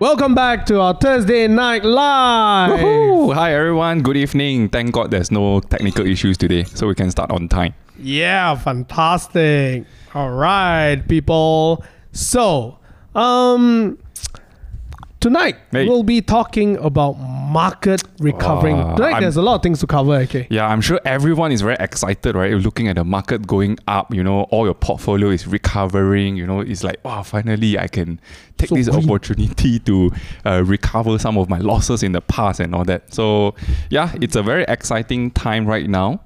Welcome back to our Thursday night live. Woohoo! Hi everyone, good evening. Thank God there's no technical issues today, so we can start on time. Yeah, fantastic. All right, people. So, um, tonight Hey. we'll be talking about market recovering. Uh, tonight, I'm- there's a lot of things to cover. Okay. Yeah, I'm sure everyone is very excited, right? Looking at the market going up, you know, all your portfolio is recovering, you know, it's like, wow, finally I can take So this green. opportunity to uh, recover some of my losses in the past and all that. So, yeah, it's a very exciting time right now.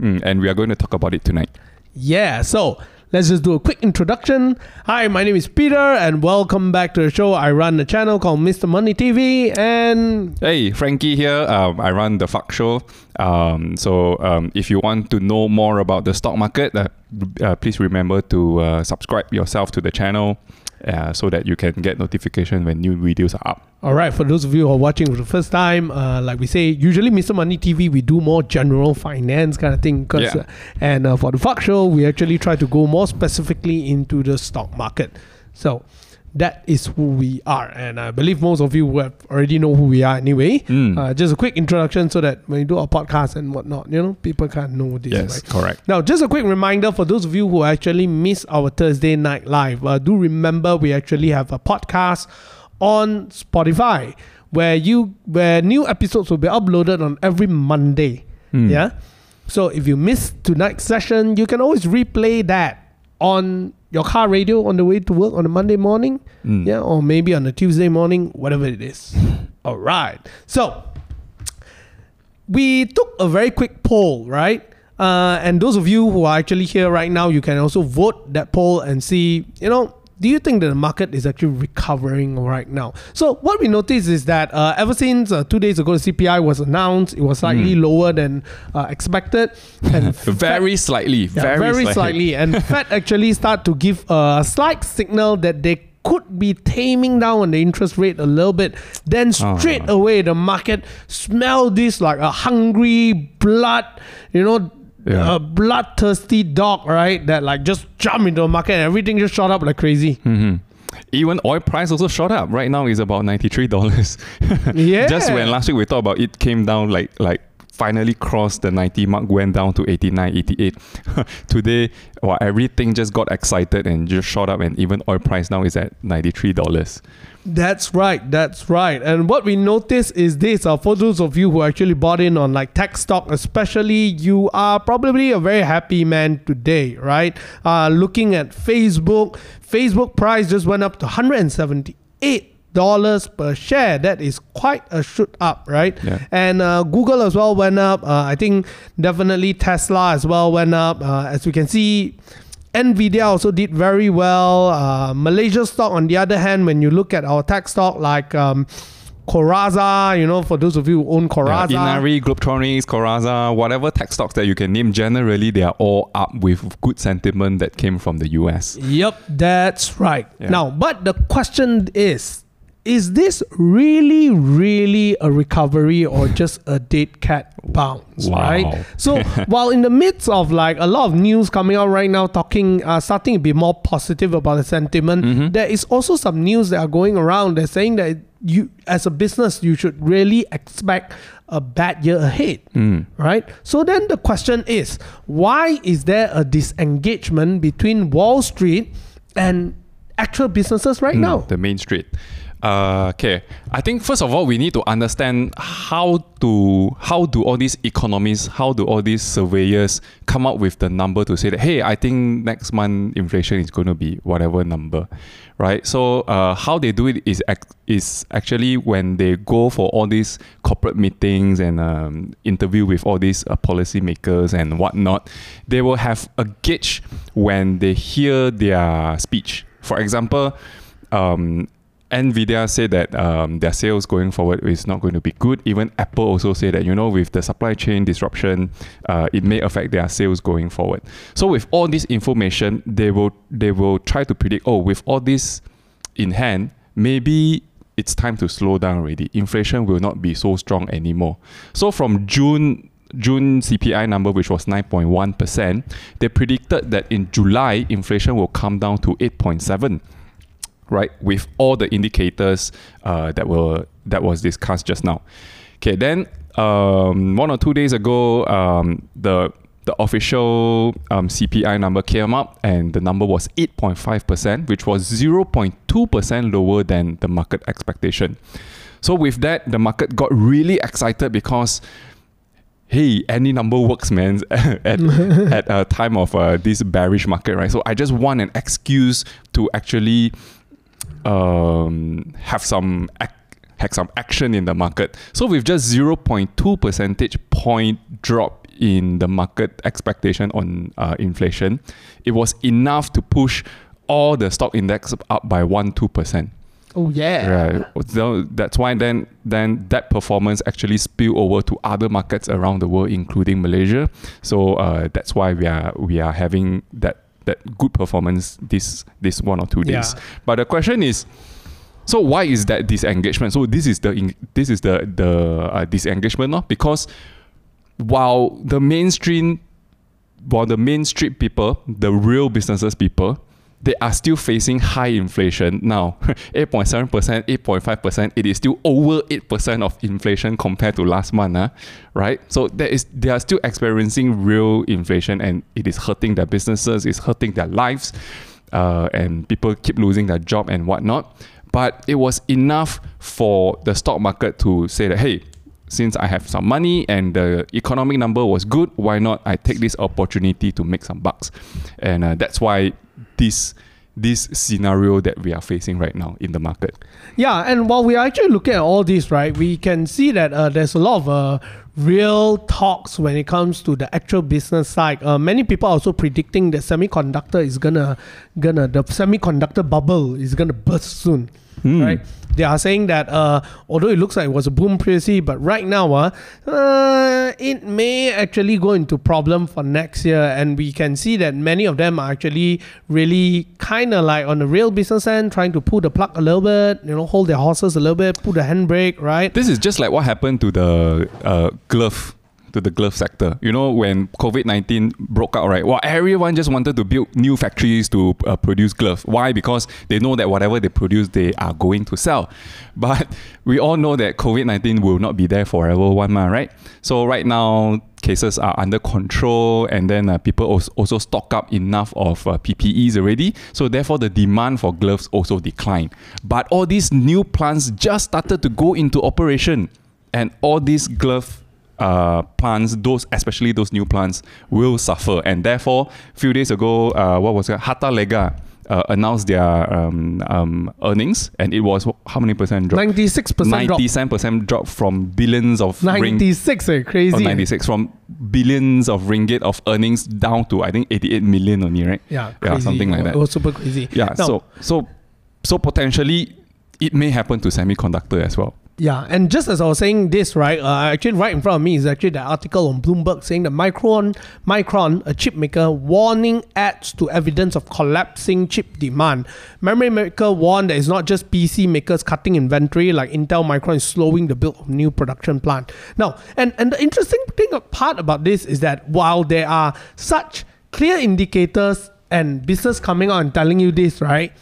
Mm, and we are going to talk about it tonight. Yeah. So. Let's just do a quick introduction. Hi, my name is Peter, and welcome back to the show. I run a channel called Mr. Money TV, and Hey, Frankie here. Um, I run the Fuck Show. Um, so um, if you want to know more about the stock market, uh, uh, please remember to uh, subscribe yourself to the channel uh, so that you can get notification when new videos are up. All right, for those of you who are watching for the first time, uh, like we say, usually Mr. Money TV, we do more general finance kind of thing. 'cause, Yeah. uh, and uh, for the Fuck Show, we actually try to go more specifically into the stock market. So that is who we are. And I believe most of you have already know who we are anyway. Mm. Uh, just a quick introduction so that when you do our podcast and whatnot, you know, people can know this. yes, right? correct. Now, just a quick reminder for those of you who actually miss our Thursday night live. Uh, do remember we actually have a podcast on Spotify where you where new episodes will be uploaded on every Monday. Mm. Yeah. So if you missed tonight's session, you can always replay that on your car radio on the way to work on a Monday morning. Mm. Yeah, or maybe on a Tuesday morning, whatever it is. All right. So we took a very quick poll, right? Uh, and those of you who are actually here right now, you can also vote that poll and see, you know, do you think that the market is actually recovering right now? So what we noticed is that uh, ever since uh, two days ago, the CPI was announced, it was slightly lower than uh, expected, and Very slightly, yeah, very, very, slightly. slightly. And Fed actually start to give a slight signal that they could be taming down on the interest rate a little bit. Then straight Ah. away, the market smell this like a hungry blood, you know. Yeah. A bloodthirsty dog, right? That like just jump into the market and everything just shot up like crazy. Mhm. Even oil price also shot up. Right now is about ninety three dollars. Yeah. Just when last week we thought about it came down like like finally crossed the 90 mark went down to 89 88 today well, everything just got excited and just shot up and even oil price now is at $93 That's right. That's right. And what we notice is this: uh, for those of you who actually bought in on like tech stock, especially, you are probably a very happy man today, right? Uh, looking at Facebook, Facebook price just went up to 178 dollars per share. That is quite a shoot up, right? Yeah. And uh, Google as well went up. Uh, I think definitely Tesla as well went up. Uh, as we can see, Nvidia also did very well. Uh, Malaysia stock, on the other hand, when you look at our tech stock like um, Coraza, you know, for those of you who own yeah, Coraza, Inari, Globetronics, Coraza, whatever tech stocks that you can name, generally they are all up with good sentiment that came from the US. Yep, that's right. Yeah. Now, but the question is is this really, really a recovery or just a dead cat bounce, Wow. right? So, while in the midst of like a lot of news coming out right now, talking, uh, starting to be more positive about the sentiment, Mhm. there is also some news that are going around. They're saying that you, as a business, you should really expect a bad year ahead Mm. right? So then the question is, why is there a disengagement between Wall Street and actual businesses right Mm, now? the main street. Uh, okay, I think first of all we need to understand how to how do all these economists, how do all these surveyors come up with the number to say that hey, I think next month inflation is going to be whatever number, right? So uh, how they do it is is actually when they go for all these corporate meetings and um, interview with all these uh, policymakers and whatnot, they will have a gauge when they hear their speech. For example, um, Nvidia said that um, their sales going forward is not going to be good. Even Apple also said that you know with the supply chain disruption, uh, it may affect their sales going forward. So with all this information, they will they will try to predict. Oh, with all this in hand, maybe it's time to slow down already. Inflation will not be so strong anymore. So from June June CPI number, which was 9.1%, they predicted that in July, inflation will come down to 8.7 right? With all the indicators uh, that were that was discussed just now. Okay, then um, one or two days ago, um, the the official um, CPI number came up, and the number was 8.5%, which was 0.2% lower than the market expectation. So with that, the market got really excited because hey, any number works, man, at, at a time of uh, this bearish market, right? So I just want an excuse to actually um, have some ac- have some action in the market. So with just 0.2 percentage point drop in the market expectation on uh, inflation, it was enough to push all the stock index up by one two percent. Oh yeah. Right. So that's why then then that performance actually spill over to other markets around the world, including Malaysia. So uh, that's why we are we are having that that good performance this this one or two days. Yeah. But the question is. So why is that disengagement? So this is the this is the the uh, disengagement, no? Because while the mainstream, while the mainstream people, the real businesses people, they are still facing high inflation now 8.7% 8.5% it is still over 8% of inflation compared to last month huh? right so there is they are still experiencing real inflation and it is hurting their businesses it's hurting their lives uh, and people keep losing their job and whatnot but it was enough for the stock market to say that hey since I have some money and the economic number was good, why not I take this opportunity to make some bucks? And uh, that's why this this scenario that we are facing right now in the market. Yeah, and while we are actually looking at all this, right, we can see that uh, there's a lot of uh, real talks when it comes to the actual business side. Uh, many people are also predicting that semiconductor is gonna gonna the semiconductor bubble is gonna burst soon, Hmm. right? They are saying that uh, although it looks like it was a boom previously, but right now, uh, uh, it may actually go into problem for next year, and we can see that many of them are actually really kind of like on the real business end, trying to pull the plug a little bit, you know, hold their horses a little bit, pull the handbrake, right? This is just like what happened to the uh, glove to the glove sector. You know, when COVID 19 broke out, right? Well, everyone just wanted to build new factories to uh, produce gloves. Why? Because they know that whatever they produce, they are going to sell. But we all know that COVID 19 will not be there forever, one month, right? So, right now, cases are under control and then uh, people also stock up enough of uh, PPEs already so therefore the demand for gloves also declined. but all these new plants just started to go into operation and all these glove uh, plants, those especially those new plants, will suffer. And therefore, a few days ago, uh, what was it? Hartalega uh, announced their um, um, earnings, and it was how many percent drop? Ninety-six percent drop. Ninety-seven percent drop from billions of ring, Ninety-six, eh, oh, crazy. 96 from billions of ringgit of earnings down to I think 88 million only, right? Yeah, Yeah, something like that. It was super crazy. Yeah. Now, so so so potentially it may happen to semiconductor as well. Yeah, and just as I was saying this, right, uh, actually right in front of me is actually the article on Bloomberg saying that Micron, Micron, a chip maker, warning adds to evidence of collapsing chip demand. Memory maker warned that it's not just PC makers cutting inventory, like Intel, Micron is slowing the build of new production plant. Now, and, and the interesting thing part about this is that while there are such clear indicators and business coming out and telling you this, right,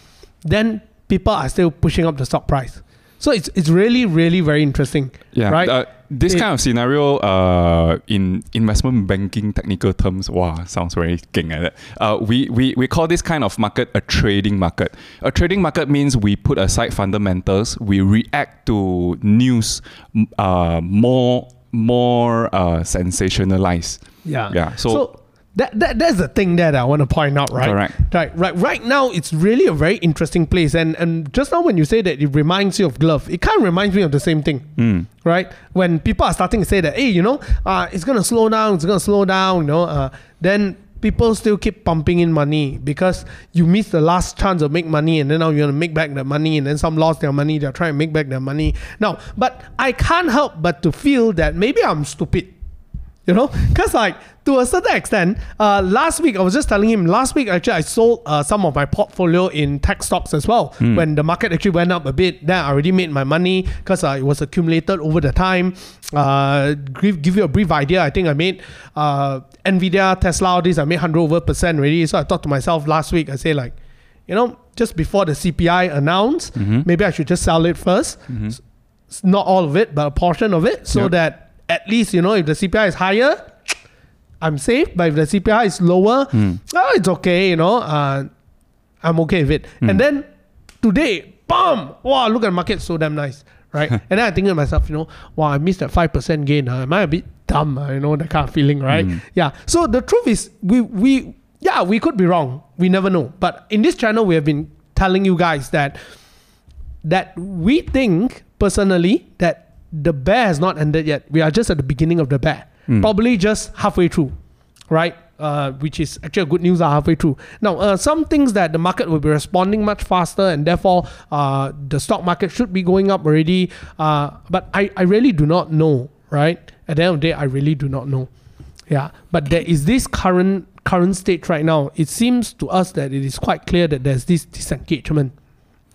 then people are still pushing up the stock price. So it's it's really really very interesting. Yeah, Right. Uh, this It- kind of scenario, uh, in investment banking technical terms, wow, sounds very king at that. Uh, we, we we call this kind of market a trading market. A trading market means we put aside fundamentals, we react to news, uh, more more uh, sensationalized. Yeah. Yeah, so- that, that that's the thing that I want to point out, right? Correct. Right. Right. Right now, it's really a very interesting place, and and just now when you say that it reminds you of glove, it kind of reminds me of the same thing. Mm. Right. When people are starting to say that, hey, you know, uh, it's gonna slow down, it's gonna slow down, you know, uh, then people still keep pumping in money because you miss the last chance of make money and then now you're gonna make back the money and then some lost their money they're trying to make back their money now but i can't help but to feel that maybe i'm stupid you know because like to a certain extent uh, last week i was just telling him last week actually i sold uh, some of my portfolio in tech stocks as well when the market actually went up a bit then i already made my money because uh, it was accumulated over the time uh, give, give you a brief idea i think i made uh, nvidia tesla all these i made 100 over percent already so i thought to myself last week i say like you know, just before the CPI announced, Mhm. maybe I should just sell it 1st Mhm. S- not all of it, but a portion of it, so Yep. that at least you know if the CPI is higher, I'm safe. But if the CPI is lower, Mm. oh, it's okay. You know, uh, I'm okay with it. Mm. And then today, bam! Wow, look at the market, so damn nice, right? and then I think to myself, you know, wow, I missed that five percent gain. Uh, am I a bit dumb? Uh, you know, that kind of feeling, right? Mm. Yeah. So the truth is, we we yeah, we could be wrong. We never know. But in this channel, we have been telling you guys that that we think personally that the bear has not ended yet. We are just at the beginning of the bear, Mm. probably just halfway through, right? Uh, which is actually good news are halfway through. Now, uh, some things that the market will be responding much faster, and therefore uh, the stock market should be going up already. Uh, but I, I really do not know, right? At the end of the day, I really do not know. Yeah, but there is this current current state right now. It seems to us that it is quite clear that there's this disengagement.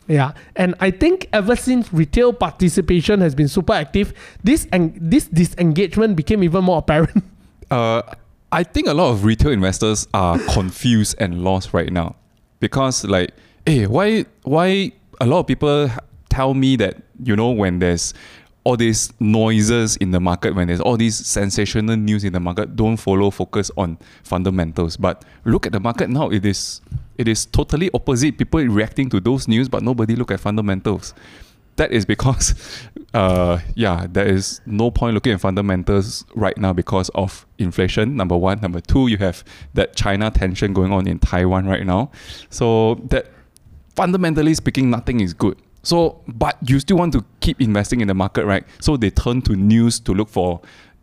Yeah, and I think ever since retail participation has been super active, this and this disengagement became even more apparent. Uh, I think a lot of retail investors are confused and lost right now because, like, hey, why, why a lot of people tell me that you know when there's all these noises in the market, when there's all these sensational news in the market, don't follow, focus on fundamentals. But look at the market now; it is, it is totally opposite. People reacting to those news, but nobody look at fundamentals that is because uh yeah there is no point looking at fundamentals right now because of inflation number one number two you have that china tension going on in taiwan right now so that fundamentally speaking nothing is good so but you still want to keep investing in the market right so they turn to news to look for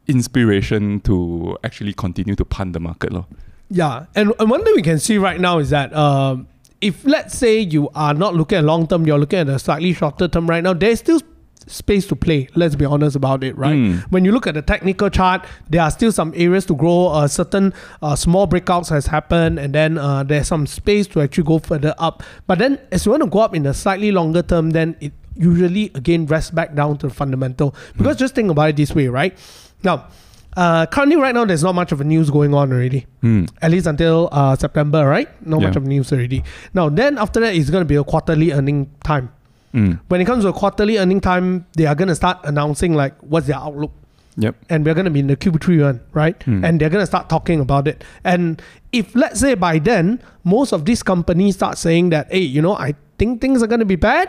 inspiration to actually continue to punt the market lor. Yeah, and, and one thing we can see right now is that um, if let's say you are not looking at long term, you're looking at a slightly shorter term right now, there's still space to play. Let's be honest about it, right? Mm. When you look at the technical chart, there are still some areas to grow. Uh, certain uh, small breakouts has happened, and then uh, there's some space to actually go further up. But then, as you want to go up in a slightly longer term, then it usually again rests back down to the fundamental. Because just think about it this way, right? Now, uh, currently, right now, there's not much of a news going on already Hmm. at least until uh, September, right? Not much Yeah. of news already. Now, then after that, it's going to be a quarterly earning time. Mm. When it comes to a quarterly earning time, they are going to start announcing like what's their outlook, Yep. and we're going to be in the Q3 one, right? Hmm. And they're going to start talking about it. And if let's say by then most of these companies start saying that, hey, you know, I think things are going to be bad,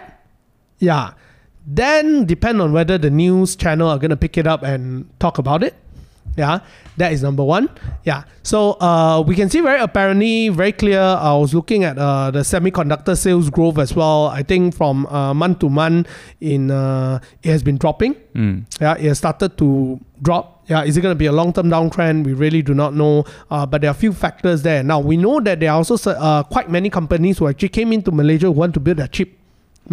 yeah, then depend on whether the news channel are going to pick it up and talk about it. Yeah, that is number one. Yeah, so uh, we can see very apparently, very clear. I was looking at uh, the semiconductor sales growth as well. I think from uh, month to month, in uh, it has been dropping. Mm. Yeah, it has started to drop. Yeah, is it going to be a long-term downtrend? We really do not know. Uh, but there are a few factors there. Now we know that there are also uh, quite many companies who actually came into Malaysia who want to build a chip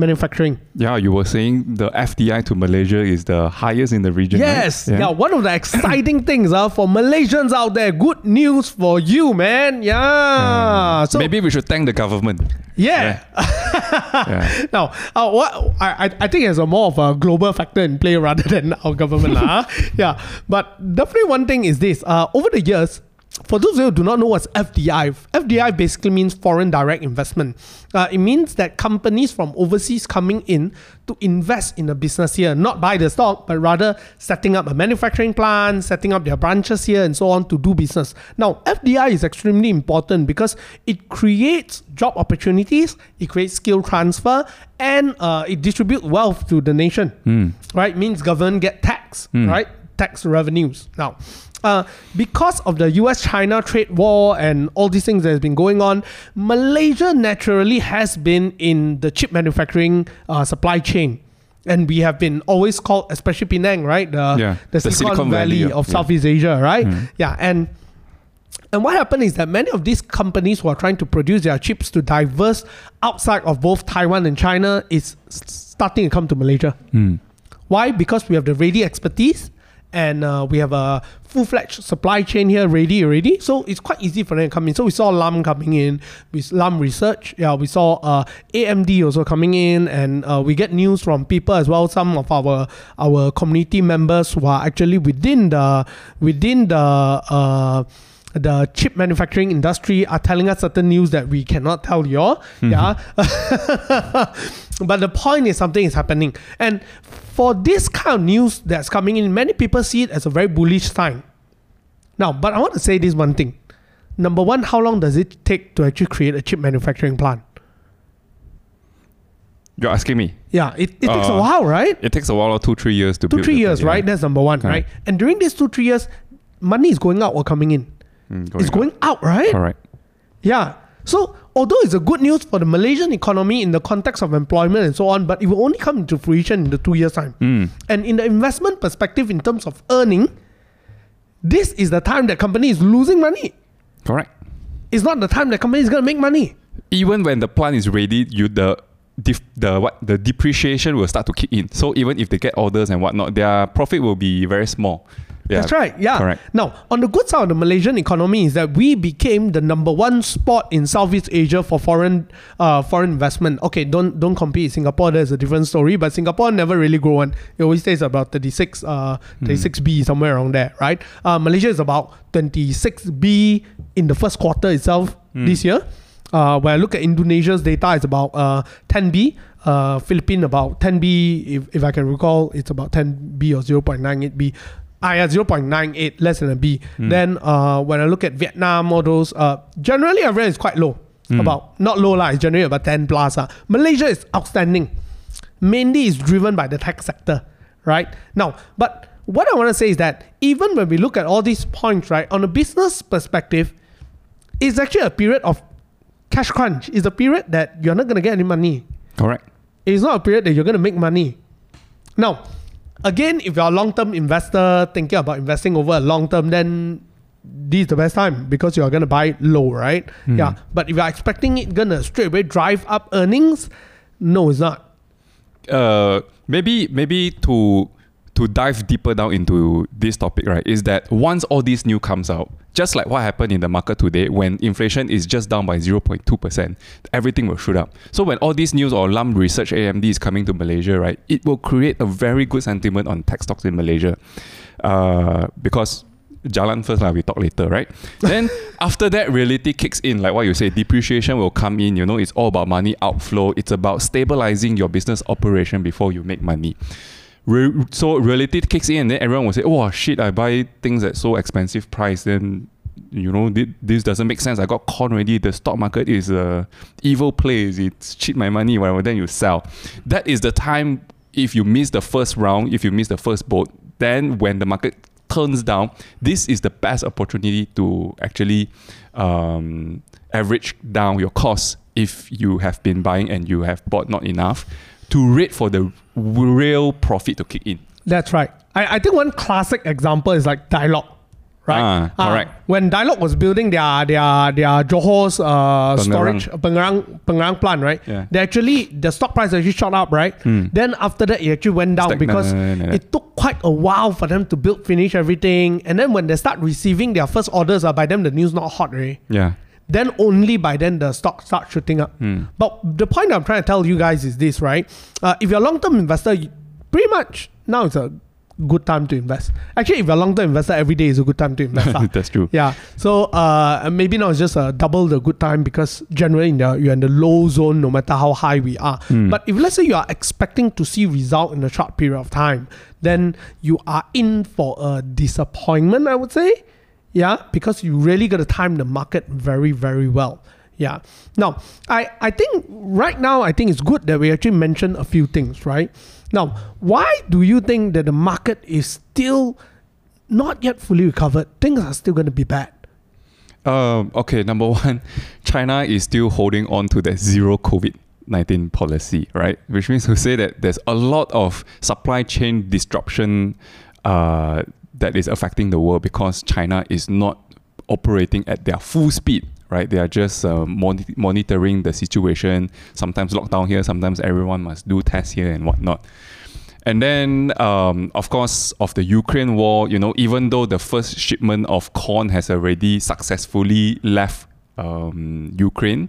manufacturing. Yeah, you were saying the FDI to Malaysia is the highest in the region. right? Yes. Yeah. one of the exciting things uh, for Malaysians out there. Good news for you, man. Yeah. Uh, so maybe we should thank the government. yeah. Yeah. now, uh, what I, I- think it's a more of a global factor in play rather than our government. huh? Yeah. But definitely one thing is this. Uh, over the years, for those of you who do not know what's FDI, FDI basically means foreign direct investment. Uh, it means that companies from overseas coming in to invest in a business here, not buy the stock, but rather setting up a manufacturing plant, setting up their branches here, and so on to do business. Now, FDI is extremely important because it creates job opportunities, it creates skill transfer, and uh, it distributes wealth to the nation. Hmm. Right? Means government get tax, right? Tax revenues. Now, uh, because of the US China trade war and all these things that has been going on, Malaysia naturally has been in the chip manufacturing uh, supply chain. And we have been always called, especially Penang, right? The, Yeah, the, the Silicon, Silicon Valley, Valley, of yeah. Southeast Asia, right? Mm. Yeah, and and what happened is that many of these companies who are trying to produce their chips to diverse outside of both Taiwan and China is starting to come to Malaysia. Mm. Why? Because we have the ready expertise and uh, we have a full-fledged supply chain here ready already. So it's quite easy for them to come in. So we saw Lam coming in, with Lam Research. Yeah, we saw uh, AMD also coming in, and uh, we get news from people as well. Some of our our community members who are actually within the within the uh, the chip manufacturing industry are telling us certain news that we cannot tell you all. Yeah. but the point is something is happening. And for this kind of news that's coming in, many people see it as a very bullish sign. Now, but I want to say this one thing. Number one, how long does it take to actually create a chip manufacturing plant? You're asking me. Yeah, it, it takes a Uh, while, right? It takes a while, or two, three years to Two, three years, yeah. right? That's number one, Correct. right? And during these two, three years, money is going out or coming in. Mm, it's up. going out, right? Correct. Yeah. So although it's a good news for the Malaysian economy in the context of employment and so on, but it will only come into fruition in the two years time. Mm. And in the investment perspective, in terms of earning, this is the time that company is losing money. Correct. It's not the time that company is going to make money. Even when the plant is ready, you the def, the what the depreciation will start to kick in. So even if they get orders and whatnot, their profit will be very small. Yeah. That's right. Yeah. Correct. Now, on the good side of the Malaysian economy is that we became the number one spot in Southeast Asia for foreign uh, foreign investment. Okay, don't don't compete. Singapore, there's a different story, but Singapore never really grow one. It always stays about 36, uh, 36B somewhere around there, right? Uh, Malaysia is about 26B in the first quarter itself this year. Uh, when I look at Indonesia's data, it's about uh, 10B. Uh, Philippines about 10B. If, if I can recall, it's about 10B or 0.98B. Ah, yeah, 0.98, less than a B. Then uh, when I look at Vietnam, all those, uh, generally everyone is quite low. About, not low lah, it's generally about 10 plus. Uh. Malaysia is outstanding. Mainly is driven by the tech sector, right? Now, but what I want to say is that even when we look at all these points, right, on a business perspective, it's actually a period of cash crunch. It's a period that you're not going to get any money. Correct. It's not a period that you're going to make money. Now, again, if you're a long term investor thinking about investing over a long term, then this is the best time because you're going to buy low, right? Yeah. But if you're expecting it going to straight away drive up earnings, no, it's not. uh, maybe maybe to to dive deeper down into this topic, right, is that once all this new comes out, just like what happened in the market today, when inflation is just down by 0.2%, everything will shoot up. So when all this news or Lam Research AMD is coming to Malaysia, right, it will create a very good sentiment on tech stocks in Malaysia. Uh, because Jalan first, lah, we talk later, right? then after that, reality kicks in, like what you say, depreciation will come in. You know, it's all about money outflow. It's about stabilizing your business operation before you make money. Re- so reality kicks in, and then everyone will say, "Oh shit, I buy things at so expensive price." Then you know thi- this doesn't make sense. I got caught already. The stock market is a evil place. It's cheat my money. Whatever. Then you sell. That is the time. If you miss the first round, if you miss the first boat, then when the market turns down, this is the best opportunity to actually um, average down your costs if you have been buying and you have bought not enough to wait for the real profit to kick in. That's right. I, I think one classic example is like Dialog, right? Ah, correct. when Dialog was building their their their Johor's uh, Pengerang. storage Pengerang Pengerang plant, right? Yeah. They actually the stock price actually shot up, right? Then after that, it actually went down because it took quite a while for them to build finish everything, and then when they start receiving their first orders, uh, by then the news not hot, right? Yeah. Then only by then the stock starts shooting up. But the point I'm trying to tell you guys is this, right? Uh, if you're a long-term investor, pretty much now it's a good time to invest. Actually, if you're a long-term investor, every day is a good time to invest. lah. That's true. Yeah. So uh, maybe now it's just uh, double the good time because generally in the, you're in the low zone no matter how high we are. But if let's say you are expecting to see result in a short period of time, then you are in for a disappointment, I would say. Yeah, because you really got to time the market very, very well. Yeah. Now, I, I think right now, I think it's good that we actually mentioned a few things, right? Now, why do you think that the market is still not yet fully recovered? Things are still going to be bad. Um, okay, number one, China is still holding on to that zero COVID 19 policy, right? Which means to say that there's a lot of supply chain disruption uh, that is affecting the world because China is not operating at their full speed, right? They are just uh, moni- monitoring the situation. Sometimes lockdown here, sometimes everyone must do tests here and whatnot. And then, um, of course, of the Ukraine war, you know, even though the first shipment of corn has already successfully left um, Ukraine,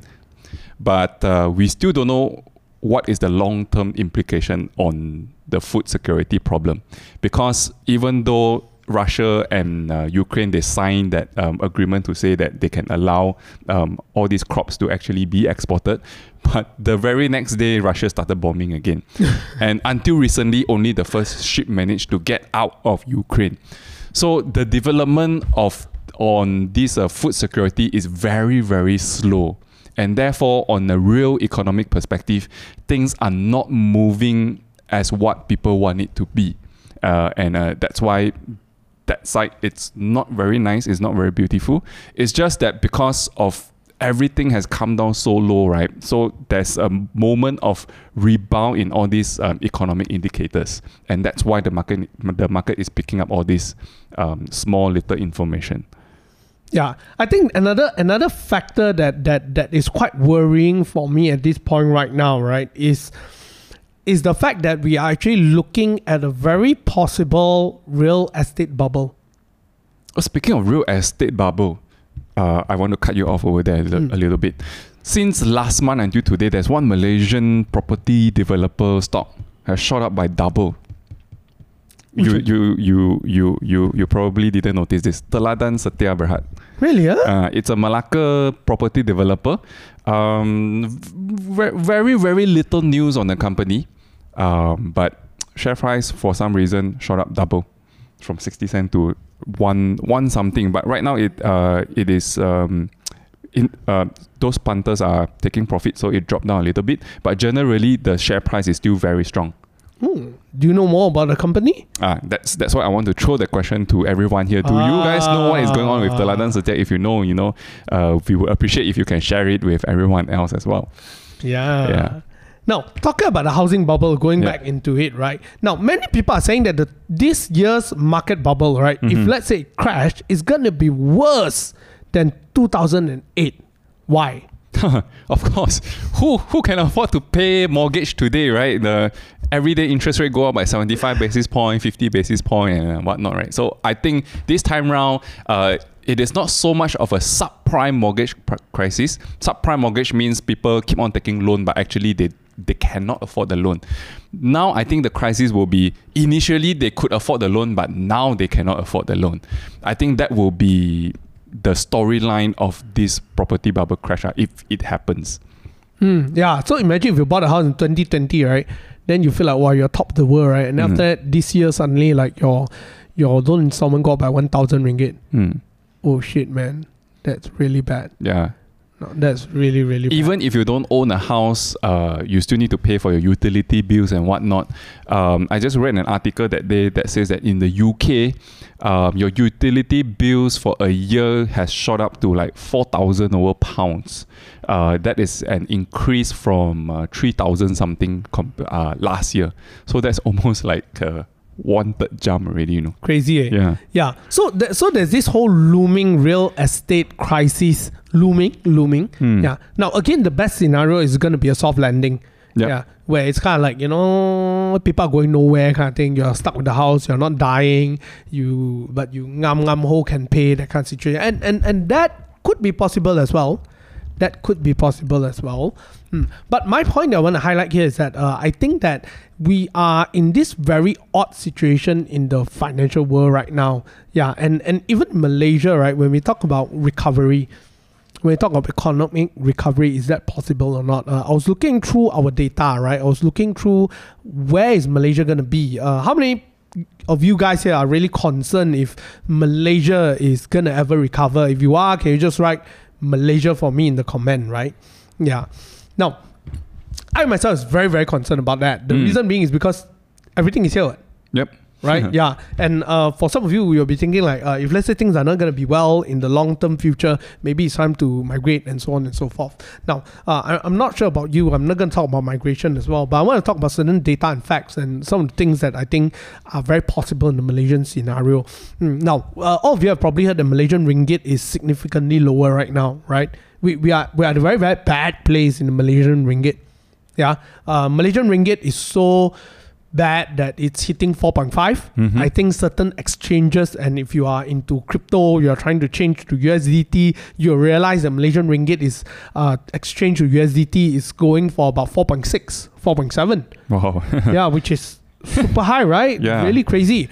but uh, we still don't know what is the long-term implication on the food security problem, because even though Russia and uh, Ukraine they signed that um, agreement to say that they can allow um, all these crops to actually be exported. But the very next day, Russia started bombing again, and until recently, only the first ship managed to get out of Ukraine. So the development of on this uh, food security is very very slow and therefore on a real economic perspective things are not moving as what people want it to be uh, and uh, that's why that site it's not very nice it's not very beautiful. It's just that because of everything has come down so low right? So there's a moment of rebound in all these um, economic indicators. And that's why the market the market is picking up all this um, small little information. Yeah, I think another another factor that that that is quite worrying for me at this point right now, right, is is the fact that we are actually looking at a very possible real estate bubble. Oh, speaking of real estate bubble, uh, I want to cut you off over there a, Mm. a little bit. Since last month until today, there's one Malaysian property developer stock has shot up by double. You, you, you, you, you, you probably didn't notice this. Teladan Setia Berhad. Really? Huh? Uh, it's a Malacca property developer. Um, very, very little news on the company. Um, but share price for some reason shot up double from 60 cent to one one something. But right now it uh, it is um, in uh, those punters are taking profit, so it dropped down a little bit. But generally, the share price is still very strong. Hmm. Do you know more about the company? Ah, that's that's why I want to throw the question to everyone here. Do you guys know what is going on with Ah. Teladan Setia? If you know, you know, uh, we would appreciate if you can share it with everyone else as well. Yeah. Yeah. Now, talking about the housing bubble, going Yeah. back into it, right? Now, many people are saying that the, this year's market bubble, right, if Mhm. let's say it crashed, is going to be worse than 2008. Why? of course, who who can afford to pay mortgage today, right? The everyday interest rate go up by seventy five basis point, fifty basis point, and whatnot, right? So I think this time round, uh, it is not so much of a subprime mortgage pr- crisis. Subprime mortgage means people keep on taking loan, but actually they they cannot afford the loan. Now I think the crisis will be initially they could afford the loan, but now they cannot afford the loan. I think that will be the storyline of this property bubble crash ah, if it happens. Hmm. Yeah. So imagine if you bought a house in 2020, right? Then you feel like, wow, you're top of the world, right? And Mhm. after that, this year suddenly, like your your loan installment go up by 1,000 ringgit. Hmm. Oh shit, man. That's really bad. Yeah. No, that's really, really bad. Even if you don't own a house, uh, you still need to pay for your utility bills and whatnot. Um, I just read an article that day that says that in the UK, um, your utility bills for a year has shot up to like four thousand over pounds. Uh, that is an increase from uh, three thousand something comp- uh, last year. So that's almost like a one third jump already. You know. Crazy, eh? Yeah. Yeah. So th- so there's this whole looming real estate crisis looming, looming. Hmm. Yeah. Now again, the best scenario is going to be a soft landing. Yep. Yeah. Where it's kind of like you know people are going nowhere kind of thing. You're stuck with the house. You're not dying. You but you ngam ngam ho can pay that kind of situation. And and and that could be possible as well. That could be possible as well. Hmm. But my point I want to highlight here is that uh, I think that we are in this very odd situation in the financial world right now. Yeah, and and even Malaysia, right? When we talk about recovery, when we talk about economic recovery, is that possible or not? Uh, I was looking through our data, right? I was looking through where is Malaysia going to be. Uh, how many of you guys here are really concerned if Malaysia is going to ever recover? If you are, can you just write Malaysia for me in the comment, right? Yeah. Now, I myself is very, very concerned about that. The Mm. reason being is because everything is here Yep. Right? yeah, and uh, for some of you, you'll be thinking like, uh, if let's say things are not going to be well in the long term future, maybe it's time to migrate and so on and so forth. Now, uh, I, I'm not sure about you. I'm not going to talk about migration as well, but I want to talk about certain data and facts and some of the things that I think are very possible in the Malaysian scenario. Mm, now, uh, all of you have probably heard the Malaysian ringgit is significantly lower right now, right? We, we are we are at a very very bad place in the Malaysian ringgit. Yeah, uh, Malaysian ringgit is so bad that it's hitting 4.5. Mhm. I think certain exchanges, and if you are into crypto, you're trying to change to USDT, you realize that Malaysian ringgit is uh, exchange to USDT is going for about 4.6, 4.7. Wow. yeah, which is super high, right? Yeah. Really crazy.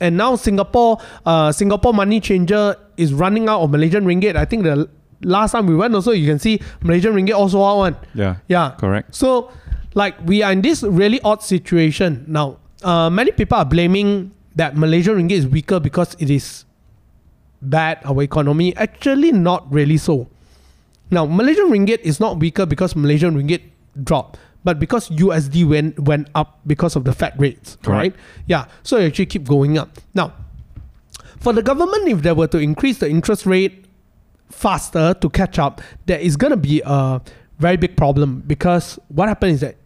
and now Singapore, uh, Singapore money changer is running out of Malaysian ringgit. I think the last time we went also, you can see Malaysian ringgit also out one. Yeah. Yeah. Correct. So, like, we are in this really odd situation now. Uh, many people are blaming that Malaysian ringgit is weaker because it is bad our economy. Actually, not really so. Now, Malaysian ringgit is not weaker because Malaysian ringgit dropped, but because USD went went up because of the Fed rates, right? Yeah, so it actually keep going up. Now, for the government, if they were to increase the interest rate faster to catch up, there is going to be a very big problem because what happens is that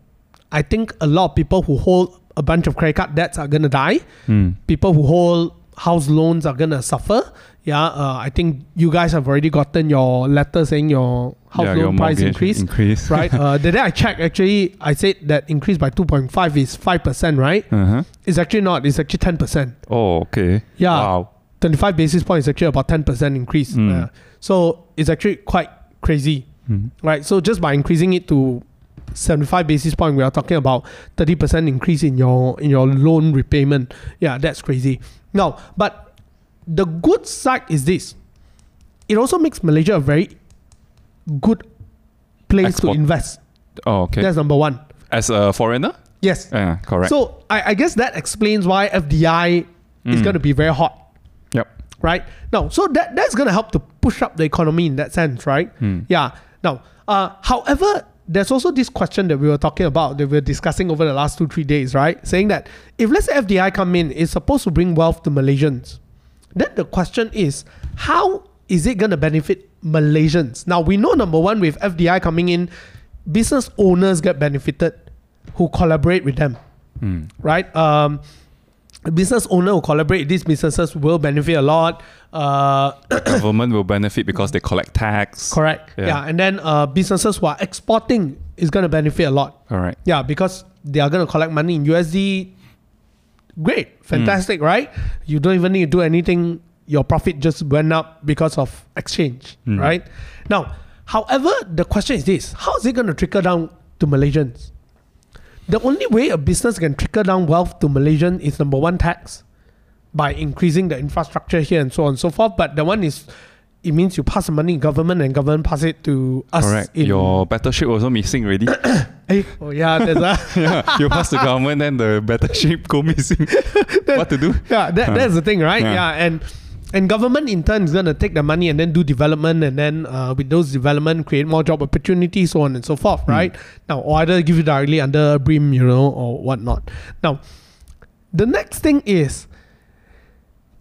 I think a lot of people who hold a bunch of credit card debts are going to die. Hmm. People who hold house loans are going to suffer. Yeah, uh, I think you guys have already gotten your letter saying your house yeah, loan your price increase. Increase. right? Uh, the day I checked, actually, I said that increase by 2.5 is 5%, right? uh-huh. It's actually not. It's actually 10%. Oh, okay. Yeah. Wow. 25 basis points is actually about 10% increase. Mm. Uh, so it's actually quite crazy, Mhm. right? So just by increasing it to 75 basis point, we are talking about 30% increase in your in your loan repayment. Yeah, that's crazy. Now, but the good side is this. It also makes Malaysia a very good place Export. to invest. Oh, okay. That's number one. As a foreigner? Yes. Yeah, correct. So I, I guess that explains why FDI is Mm. going to be very hot. yep. right? Now, so that that's going to help to push up the economy in that sense, right? Hmm. Yeah. Now, uh, however, there's also this question that we were talking about that we were discussing over the last two three days, right? Saying that if let's say FDI come in, it's supposed to bring wealth to Malaysians. Then the question is, how is it going to benefit Malaysians? Now we know number one with FDI coming in, business owners get benefited who collaborate with them Hmm. right? Um, business owner who collaborate, these businesses will benefit a lot. Uh, Government will benefit because they collect tax. correct. Yeah. Yeah. And then uh, businesses who are exporting is going to benefit a lot. All right. Yeah, because they are going to collect money in USD. Great, fantastic, right? You don't even need to do anything. Your profit just went up because of exchange, Mm. right? Now, however, the question is this: How is it going to trickle down to Malaysians? The only way a business can trickle down wealth to Malaysian is number one tax by increasing the infrastructure here and so on and so forth. But the one is it means you pass the money in government and government pass it to us. Correct. Your battleship was also missing already. Eh, oh yeah, there's a yeah, you pass the government, then the battleship go missing. what to do? yeah, that, that's the thing, right? Yeah. Yeah. and and government in turn is gonna take the money and then do development, and then uh, with those development create more job opportunities, so on and so forth, Hmm. right? Now, or either give it directly under BRIM, you know, or whatnot. Now, the next thing is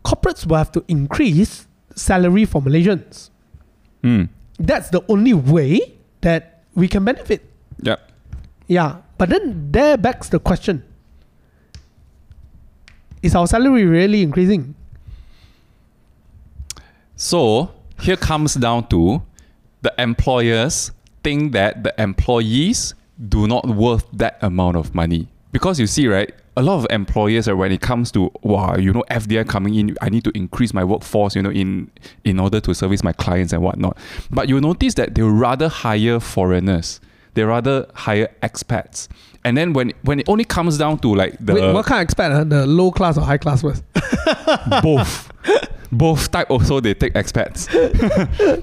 corporates will have to increase salary for Malaysians. Hmm. That's the only way that we can benefit. Yeah. Yeah, but then there backs the question: Is our salary really increasing? So here comes down to the employers think that the employees do not worth that amount of money. Because you see, right, a lot of employers are when it comes to wow, you know, FDI coming in, I need to increase my workforce, you know, in in order to service my clients and whatnot. But you notice that they rather hire foreigners. They rather hire expats. And then when when it only comes down to like the Wait, what kind of expat? Huh? The low class or high class first? both both type also they take expats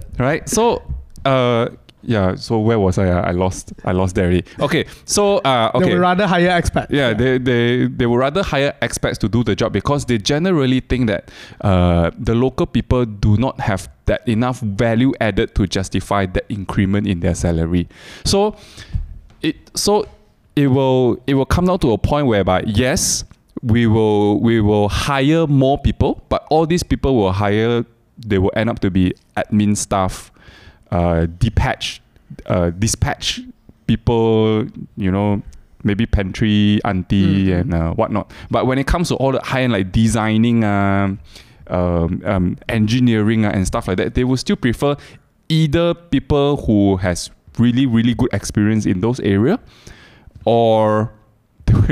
right so uh yeah so where was i i lost i lost there okay so uh okay. They would rather hire expat. yeah, they, they they would rather hire expats to do the job because they generally think that uh, the local people do not have that enough value added to justify that increment in their salary. So it so it will it will come down to a point whereby yes, we will we will hire more people, but all these people will hire they will end up to be admin staff, uh, dispatch, uh, dispatch people, you know, maybe pantry auntie Mm. and uh, whatnot. But when it comes to all the high end like designing, um, um, um, engineering uh, and stuff like that, they will still prefer either people who has really really good experience in those area, or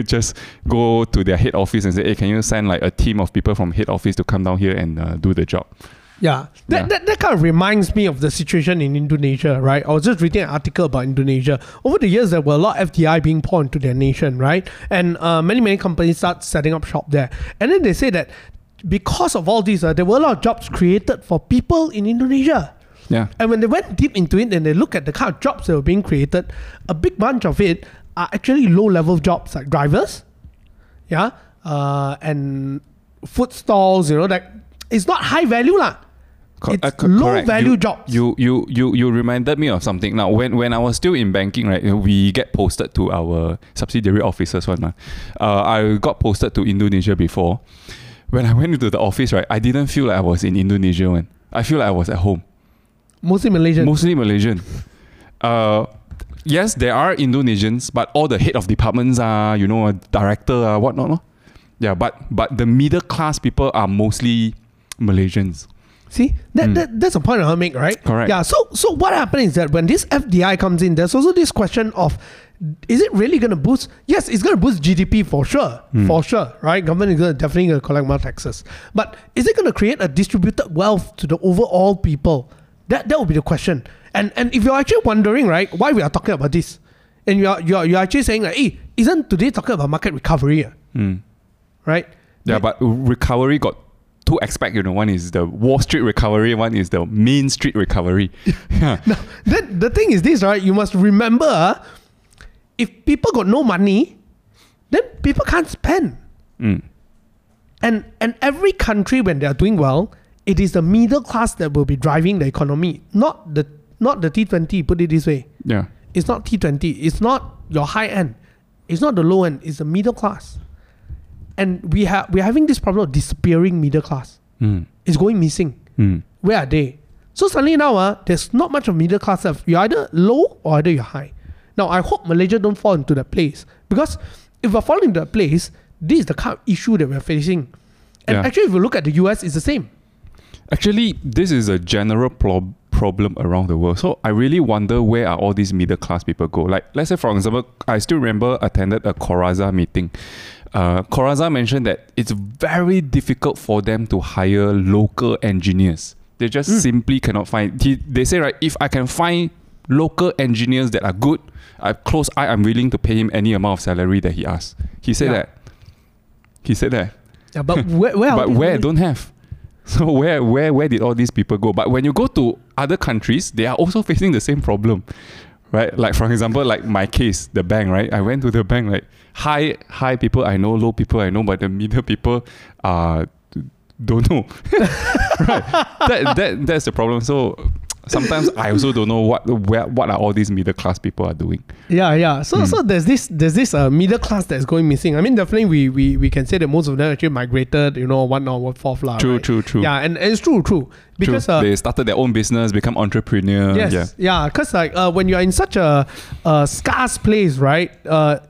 just go to their head office and say, "Hey, can you send like a team of people from head office to come down here and uh, do the job?" Yeah. That, Yeah. That, that kind of reminds me of the situation in Indonesia, right? I was just reading an article about Indonesia. Over the years, there were a lot of FDI being poured into their nation, right? And uh, many, many companies start setting up shop there. And then they say that because of all this, uh, there were a lot of jobs created for people in Indonesia. Yeah. And when they went deep into it and they look at the kind of jobs that were being created, a big bunch of it are actually low level jobs like drivers, yeah, uh, and food stalls, you know, that it's not high value lah. Co- it's uh, co- low correct. value you, jobs. You, you you you reminded me of something. Now, when when I was still in banking, right, we get posted to our subsidiary offices one. mah. Uh, I got posted to Indonesia before. When I went into the office, right, I didn't feel like I was in Indonesia. When I feel like I was at home. Mostly Malaysian. Mostly Malaysian. Uh, yes, there are Indonesians, but all the head of departments are, you know, a director or whatnot. No? Yeah, but but the middle class people are mostly Malaysians. See, that, Mm. that that's a point I make, right? Correct. Yeah. So so what happens is that when this FDI comes in, there's also this question of, is it really going to boost? Yes, it's going to boost GDP for sure, Mm. for sure, right? Government is gonna, definitely going to collect more taxes, but is it going to create a distributed wealth to the overall people? That that would be the question. And and if you're actually wondering, right, why we are talking about this, and you're you're you're actually saying like, hey, isn't today talking about market recovery, ah?" Mm. right? Yeah, but recovery got two aspects. You know, one is the Wall Street recovery, one is the Main Street recovery. yeah. Now, then the thing is this, right? You must remember, ah, if people got no money, then people can't spend. Mm. And and every country when they are doing well, it is the middle class that will be driving the economy, not the not the T twenty. Put it this way, Yeah. it's not T twenty. It's not your high end. It's not the low end. It's the middle class. And we have we're having this problem of disappearing middle class. Mm. It's going missing. Mm. Where are they? So suddenly now, uh, there's not much of middle class left. You're either low or either you're high. Now I hope Malaysia don't fall into that place because if we're falling into that place, this is the kind of issue that we're facing. And Yeah. actually, if you look at the US, it's the same. Actually, this is a general pro- problem around the world. So I really wonder where are all these middle class people go. Like, let's say, for example, I still remember attended a Coraza meeting. Uh, Coraza mentioned that it's very difficult for them to hire local engineers. They just Mm. simply cannot find. He, they say, right, if I can find local engineers that are good, I close eye, I'm willing to pay him any amount of salary that he asks. He said Yeah. that. He said that Yeah, but where, where but where don't have so where where where did all these people go? But when you go to other countries they are also facing the same problem right? Like for example like my case the bank right? I went to the bank like high high people i know low people i know but the middle people uh don't know. Right. That, that that's the problem. So sometimes i also don't know what where what are all these middle class people are doing Yeah, yeah. So, Hmm. so there's this, there's this uh, middle class that's going missing. I mean, definitely we, we, we can say that most of them actually migrated. You know, one or one fourth lah. true right? true true Yeah, and, and it's true, true. Because true. uh, they started their own business become entrepreneur Yes, yeah yeah, because like uh, when you're in such a, a scarce place, right? Uh,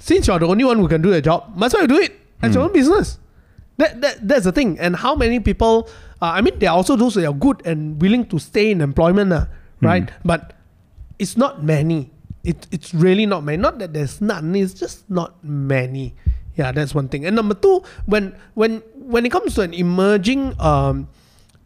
since you're the only one who can do the job, might as well do it as your Mm. own business. That, that that's the thing. And how many people? Uh, I mean, there are also those that are good and willing to stay in employment, uh, right? But it's not many. It, it's really not many. Not that there's none. It's just not many. Yeah, that's one thing. And number two, when when when it comes to an emerging um,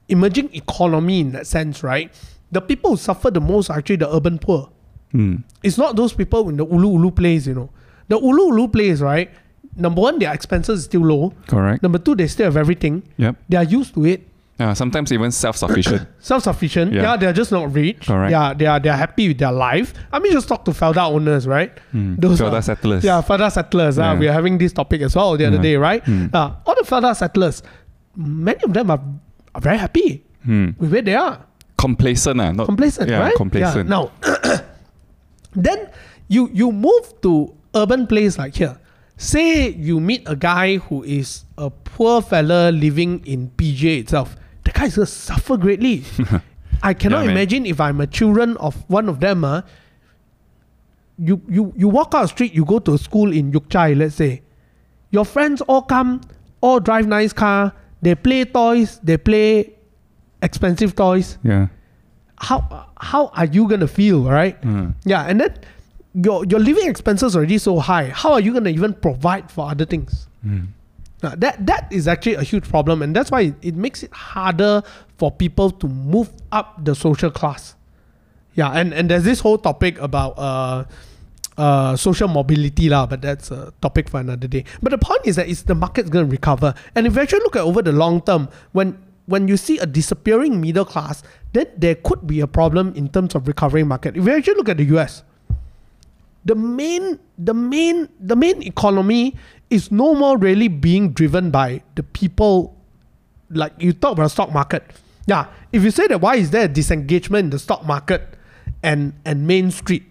emerging economy in that sense, right? The people who suffer the most are actually the urban poor. Mm. It's not those people in the ulu ulu place, you know. The ulu ulu place, right? Number one, their expenses is still low. correct Number two, they still have everything. yep They are used to it. Yeah, sometimes even self-sufficient. Self-sufficient. Yeah. Yeah, they're just not rich. Correct. Yeah, they are they're happy with their life. I mean, just talk to Felda owners, right? Mm. Those Felda are- settlers. Yeah, Felda settlers. Yeah. Uh, we are having this topic as well the other Yeah. day, right? Mm. Uh, all the Felda settlers, many of them are, are very happy Hmm. with where they are. Complacent, ah, not complacent, yeah, right? complacent. Yeah. Now, then you you move to urban place like here. Say you meet a guy who is a poor fella living in PJ itself. The guy is gonna suffer greatly. I cannot Yeah, imagine if I'm a children of one of them. Uh, you, you you walk out the street, you go to a school in Yuk Chai, let's say. Your friends all come, all drive nice car, they play toys, they play expensive toys yeah. how how are you gonna feel, right? Mm. Yeah, and then your your living expenses already so high. How are you gonna even provide for other things? Mm. Now, that that is actually a huge problem, and that's why it, it makes it harder for people to move up the social class. Yeah, and and there's this whole topic about uh, uh, social mobility lah, but that's a topic for another day. But the point is that it's the market's going to recover, and if you actually look at over the long term, when when you see a disappearing middle class, then there could be a problem in terms of recovering market. If you actually look at the US, the main the main the main economy is no more really being driven by the people like you talk about stock market. Yeah. If you say that why is there a disengagement in the stock market and and Main Street?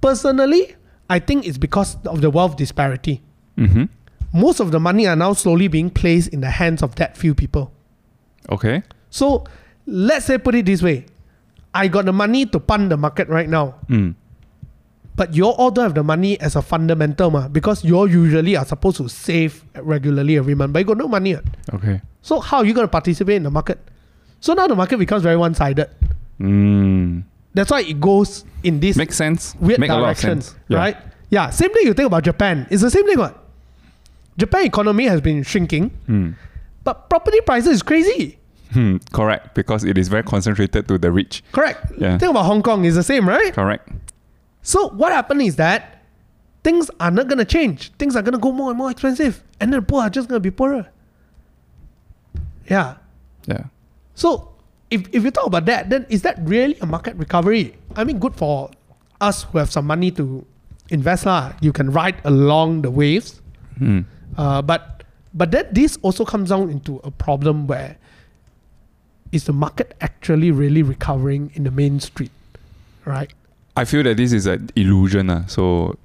Personally, I think it's because of the wealth disparity. Mm-hmm. Most of the money are now slowly being placed in the hands of that few people. Okay. So let's say put it this way. I got the money to fund the market right now. Mm. But you all don't have the money as a fundamental ma, because you all usually are supposed to save regularly every month, but you got no money. yet. Okay. So how are you going to participate in the market? So now the market becomes very one-sided. Mm. That's why it goes in this Makes sense. weird Make a lot of sense. Yeah. right? Yeah. Same thing you think about Japan. It's the same thing. What? Japan economy has been shrinking, Hmm. but property prices is crazy. Hmm. Correct. Because it is very concentrated to the rich. Correct. Yeah. Think about Hong Kong. It's the same, right? Correct. So what happened is that things are not gonna change. Things are gonna go more and more expensive, and then the poor are just gonna be poorer. Yeah. Yeah. So if, if you talk about that, then is that really a market recovery? I mean, good for us who have some money to invest. lah. You can ride along the waves. Hmm. Uh, but but then this also comes down into a problem where is the market actually really recovering in the main street, right? I feel that this is an illusion. Uh. So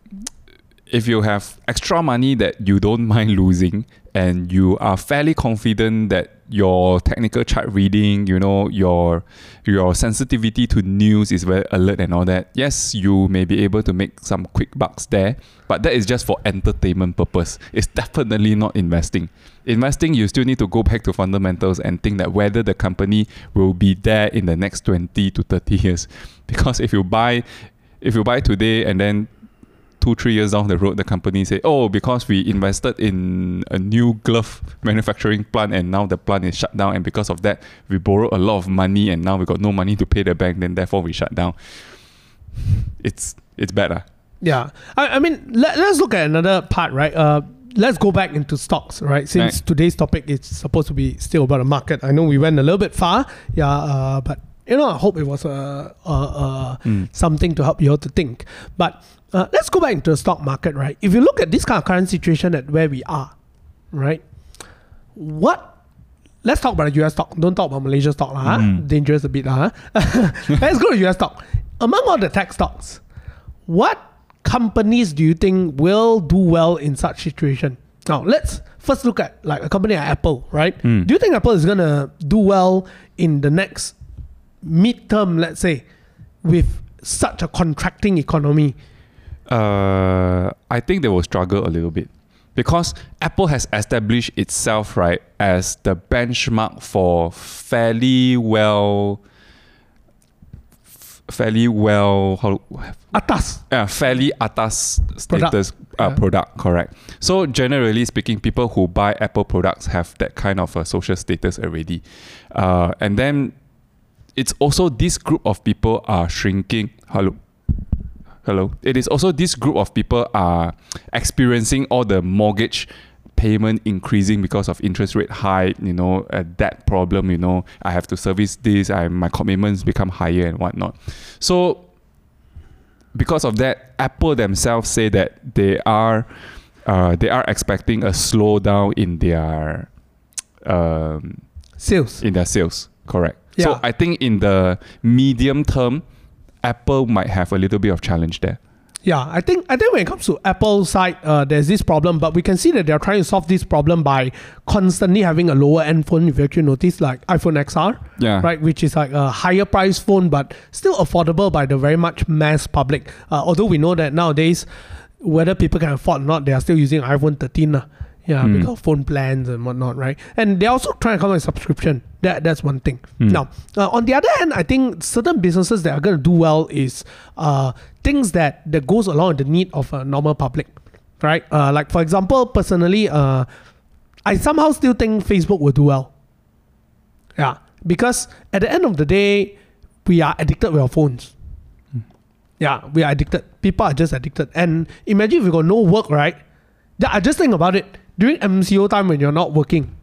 if you have extra money that you don't mind losing and you are fairly confident that your technical chart reading, you know, your your sensitivity to news is very alert and all that, yes, you may be able to make some quick bucks there, but that is just for entertainment purpose. It's definitely not investing. Investing, you still need to go back to fundamentals and think that whether the company will be there in the next 20 to 30 years. Because if you buy if you buy today and then two, three years down the road, the company say, oh, because we invested in a new glove manufacturing plant and now the plant is shut down. And because of that, we borrowed a lot of money and now we got no money to pay the bank. Then therefore we shut down. It's it's better. Yeah, I, I mean, let, let's look at another part, right? Uh, let's go back into stocks, right? Since Right. today's topic is supposed to be still about the market. I know we went a little bit far, yeah, uh, but you know, I hope it was a, a, a Mm. something to help you all to think. But uh, let's go back into the stock market, right? If you look at this kind of current situation at where we are, right? What? Let's talk about the US stock. Don't talk about Malaysia stock, lah. huh? Mm. Dangerous a bit, lah. huh? let's go to US stock. Among all the tech stocks, what companies do you think will do well in such situation? Now, let's first look at like a company like Apple, right? Hmm. Do you think Apple is gonna do well in the next midterm, let's say, with such a contracting economy? Uh, I think they will struggle a little bit because Apple has established itself right as the benchmark for fairly well, fairly well, how, Atas. uh, fairly atas status uh, Yeah. product, correct. So generally speaking, people who buy Apple products have that kind of a social status already, uh, and then it's also this group of people are shrinking. Hello. Hello. It is also this group of people are experiencing all the mortgage payment increasing because of interest rate high, you know, a debt problem, you know, I have to service this, I my commitments become higher and whatnot. So because of that, Apple themselves say that they are uh, they are expecting a slowdown in their um, Sales. in their sales. Correct. Yeah. So I think in the medium term, Apple might have a little bit of challenge there. Yeah, I think I think when it comes to Apple side, uh, there's this problem, but we can see that they're trying to solve this problem by constantly having a lower end phone. If you actually notice, like iPhone XR, Yeah. right, which is like a higher price phone, but still affordable by the very much mass public. Uh, although we know that nowadays, whether people can afford or not, they are still using iPhone 13. lah. Yeah, Hmm. because of phone plans and whatnot, right? And they're also trying to come up with subscription. That that's one thing. Hmm. Now, uh, on the other hand, I think certain businesses that are going to do well is uh, things that that goes along with the need of a normal public, right? Uh, like for example, personally, uh, I somehow still think Facebook will do well. Yeah, because at the end of the day, we are addicted with our phones. Yeah, we are addicted. People are just addicted. And imagine if you got no work, right? Yeah, I just think about it. During MCO time when you're not working,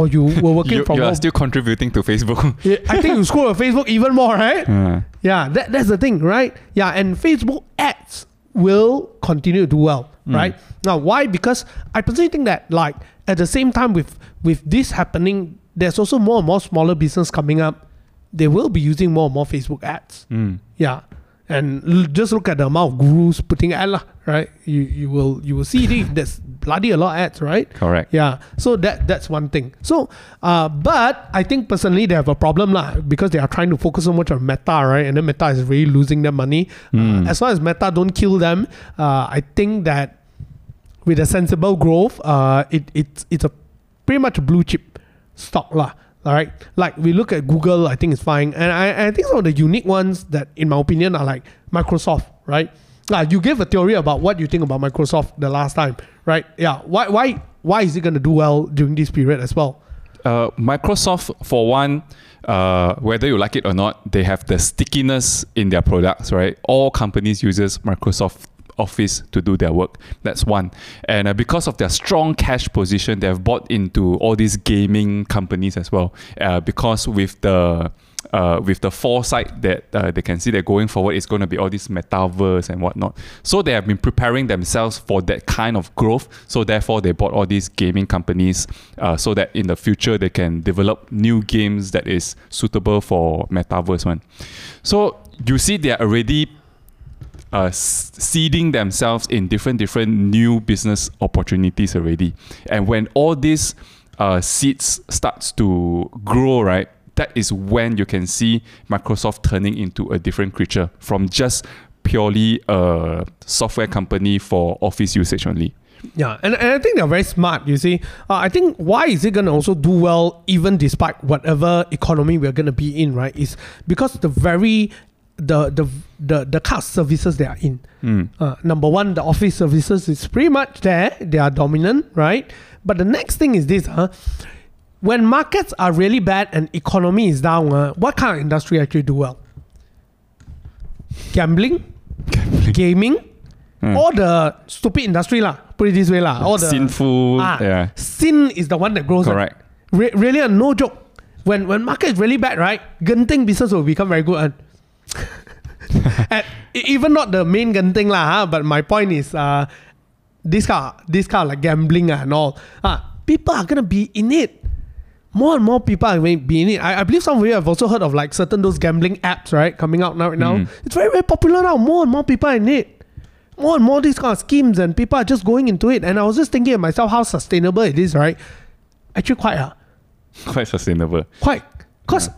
or you were working You, from you home, are still contributing to Facebook. yeah, I think you scroll Facebook even more, right? Uh, Yeah, that, that's the thing, right? Yeah, and Facebook ads will continue to do well, Mm. right? Now, why? Because I personally think that, like, at the same time with with this happening, there's also more and more smaller business coming up. They will be using more and more Facebook ads. mm. Yeah, and l- just look at the amount of gurus putting ad lah, right? You you will you will see. There's bloody a lot of ads, right? Correct. Yeah, so that that's one thing. So, uh, but I think personally they have a problem lah because they are trying to focus so much on Meta, right? And then Meta is really losing their money. Mm. Uh, as long as Meta don't kill them, uh, I think that with a sensible growth, uh, it it's it's a pretty much a blue chip stock lah. All right, like we look at Google, I think it's fine, and I, I think some of the unique ones that, in my opinion, are like Microsoft, right? Uh, you gave a theory about what you think about Microsoft the last time, right? Yeah. Why why why is it going to do well during this period as well? Uh, Microsoft, for one, uh, whether you like it or not, they have the stickiness in their products, right? All companies uses Microsoft Office to do their work. That's one. And uh, because of their strong cash position, they have bought into all these gaming companies as well. Uh, because with the uh, with the foresight that uh, they can see that going forward it's going to be all this metaverse and whatnot. So they have been preparing themselves for that kind of growth. So therefore, they bought all these gaming companies uh, so that in the future they can develop new games that is suitable for metaverse one. So you see, they are already uh, seeding themselves in different different new business opportunities already. And when all these uh, seeds starts to grow, right, that is when you can see Microsoft turning into a different creature from just purely a software company for office usage only. Yeah, and, and I think they're very smart. You see, uh, I think why is it going to also do well even despite whatever economy we're going to be in, right? Is because the very the the the the kind of services they are in. Mm. Uh, number one, the office services is pretty much there. They are dominant, right? But the next thing is this, huh? When markets are really bad and economy is down, uh, what kind of industry actually do well? Gambling, gaming, Mm. all the stupid industry lah. Put it this way lah. All the Sinful, ah, yeah, sin is the one that grows. correct. Re- really, uh, no joke. When when market is really bad, right? Genting business will become very good. Uh. and even not the main Genting lah, huh? but my point is, uh, this kind, of, this kind of like gambling uh, and all. Uh, people are gonna be in it. More and more people are going to be in it. I, I believe some of you have also heard of like certain those gambling apps, right? Coming out now. Right now, Mm. it's very very popular now. More and more people are in it. More and more these kind of schemes, and people are just going into it. And I was just thinking to myself how sustainable it is, right? Actually, quite uh, Quite sustainable. quite because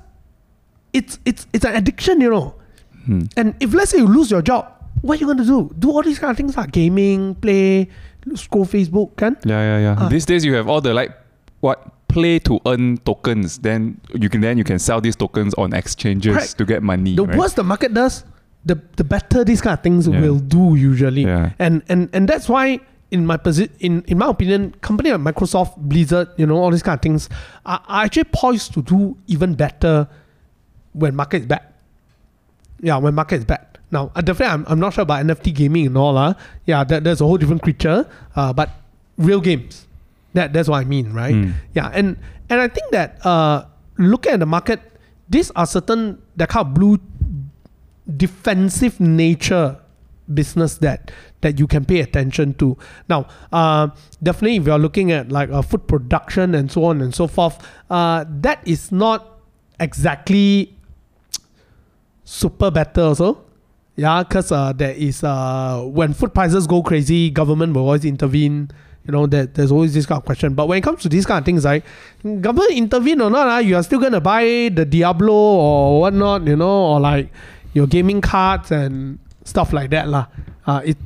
it's it's it's an addiction you know Hmm. and if let's say you lose your job what are you gonna do do all these kind of things like gaming play scroll facebook can Yeah, yeah, yeah. Ah. These days you have all the like what play to earn tokens. Then you can then you can sell these tokens on exchanges Correct. to get money. the right? worse the market does the the better these kind of things Yeah. will do usually Yeah. and and and that's why in my posi- in in my opinion company like microsoft blizzard you know all these kind of things are, are actually poised to do even better when market is bad yeah when market is bad. Now uh, definitely I'm, I'm not sure about nft gaming and all uh, yeah that, that's a whole different creature uh, but real games. That that's what i mean right? Mm. yeah and and i think that uh looking at the market these are certain that kind of blue defensive nature business that that you can pay attention to. Now uh, definitely if you're looking at like uh, food production and so on and so forth uh, that is not exactly super better also yeah because uh, there is uh, when food prices go crazy government will always intervene you know that there's always this kind of question but when it comes to these kind of things right government intervene or not uh, you are still going to buy the diablo or whatnot you know or like your gaming cards and stuff like that lah. Uh, it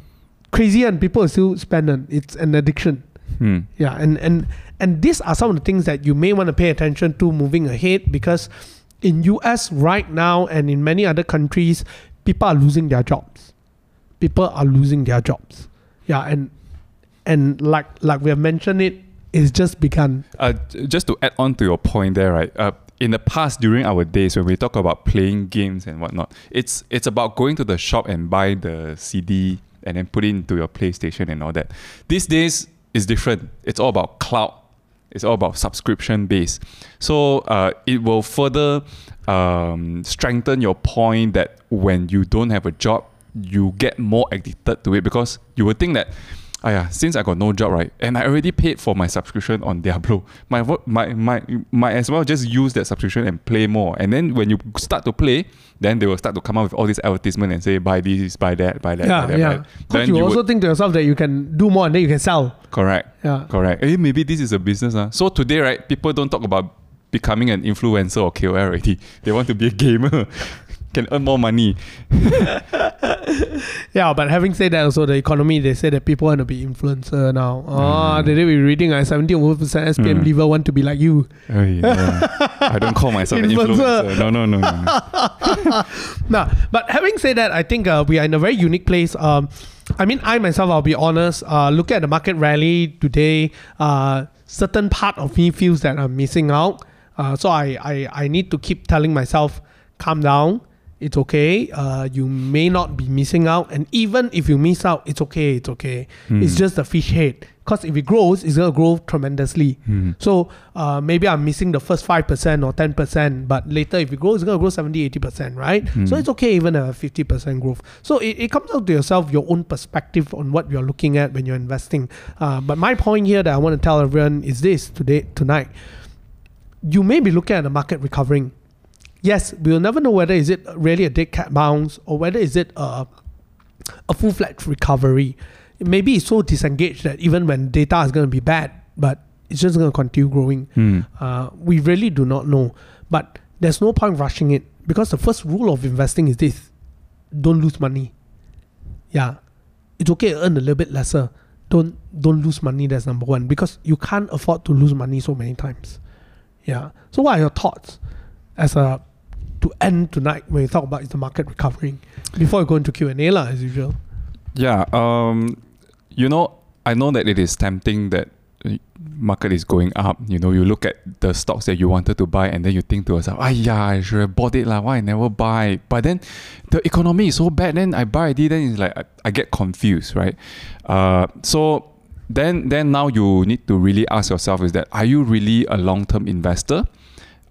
crazy and people are still spend on it's an addiction Hmm. yeah and and and these are some of the things that you may want to pay attention to moving ahead because in us right now and in many other countries people are losing their jobs people are losing their jobs yeah and and like like we have mentioned it it's just begun Uh, just to add on to your point there, right? Uh, in the past during our days when we talk about playing games and whatnot, it's it's about going to the shop and buy the CD and then put it into your PlayStation and all that. These days is different. It's all about cloud. It's all about subscription based. So uh, it will further um, strengthen your point that when you don't have a job, you get more addicted to it because you will think that ah yeah, since I got no job, right, and I already paid for my subscription on Diablo, my my my might as well just use that subscription and play more. And then when you start to play, then they will start to come up with all these advertisement and say buy this, buy that, buy that, Yeah, buy that. yeah. Because Then you, you also would- think to yourself that you can do more and then you can sell. correct, Yeah. correct. Eh, maybe this is a business. Uh. So today, right, people don't talk about becoming an influencer or KOL already. They want to be a gamer. Can earn more money. Yeah, but having said that, also the economy, they say that people want to be influencer now. Oh, Mm. the day we reading uh, 70 over percent SPM Mm. leaver want to be like you. Ay, yeah. I don't call myself an Influencer. influencer. No, no, no, no. Nah, but having said that, I think uh, we are in a very unique place. Um, I mean, I myself, I'll be honest. Uh, look at the market rally today. Uh, certain part of me feels that I'm missing out. Uh, so I, I, I need to keep telling myself, calm down. It's okay. Uh, you may not be missing out, and even if you miss out, it's okay. It's okay. It's just a fish head. Because if it grows, it's gonna grow tremendously. So uh, maybe I'm missing the first 5% or 10%, but later if it grows, it's going to grow 70, 80%, right? So it's okay even a 50% growth. So it, it comes out to yourself, your own perspective on what you're looking at when you're investing. Uh, but my point here that I want to tell everyone is this today, tonight. You may be looking at the market recovering. Yes, we'll never know whether is it really a dead cat bounce or whether is it a, a full-fledged recovery. Maybe it's so disengaged that even when data is going to be bad, but it's just going to continue growing. Hmm. Uh, we really do not know. But there's no point rushing it because the first rule of investing is this don't lose money. Yeah. It's okay to earn a little bit lesser. Don't don't lose money, that's number one. Because you can't afford to lose money so many times. Yeah. So what are your thoughts as a to end tonight when you talk about is the market recovering? Before you go into Q and A lah, as usual. Yeah, um, you know, I know that it is tempting that market is going up. You know, you look at the stocks that you wanted to buy, and then you think to yourself, "Ah, yeah, I should have bought it lah. Why I never buy?" But then the economy is so bad. Then I buy it. Then it's like I, I get confused, right? Uh, so then then now you need to really ask yourself: Is that are you really a long term investor?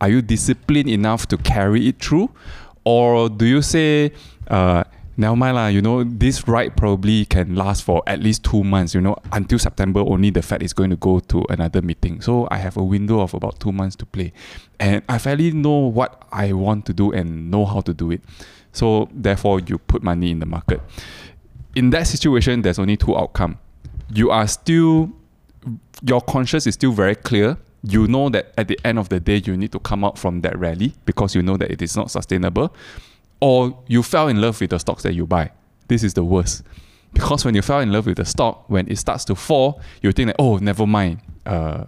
Are you disciplined enough to carry it through, or do you say? Uh, Never mind lah, you know, this ride probably can last for at least two months, you know, until September only the Fed is going to go to another meeting. So I have a window of about two months to play. And I fairly know what I want to do and know how to do it. So therefore you put money in the market. In that situation, there's only two outcome. You are still your conscience is still very clear. You know that at the end of the day, you need to come out from that rally because you know that it is not sustainable or you fell in love with the stocks that you buy. This is the worst. Because when you fell in love with the stock, when it starts to fall, you think that, oh, never mind. Uh,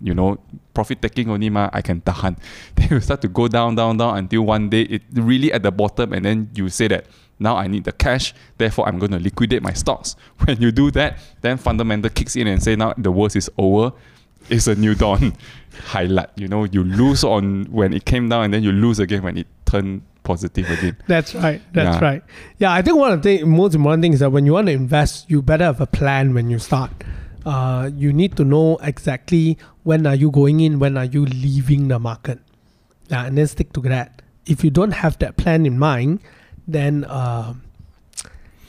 you know, profit taking only ma, I can tahan. Then you start to go down, down, down until one day it really at the bottom, and then you say that now I need the cash, therefore I'm going to liquidate my stocks. When you do that, then fundamental kicks in and say now the worst is over. It's a new dawn. Highlight. You know, you lose on when it came down, and then you lose again when it turned positive again. That's right. That's Yeah. right. Yeah, I think one of the most important things is that when you want to invest, you better have a plan when you start. Uh, you need to know exactly when are you going in, when are you leaving the market. Yeah, and then stick to that. If you don't have that plan in mind, then uh,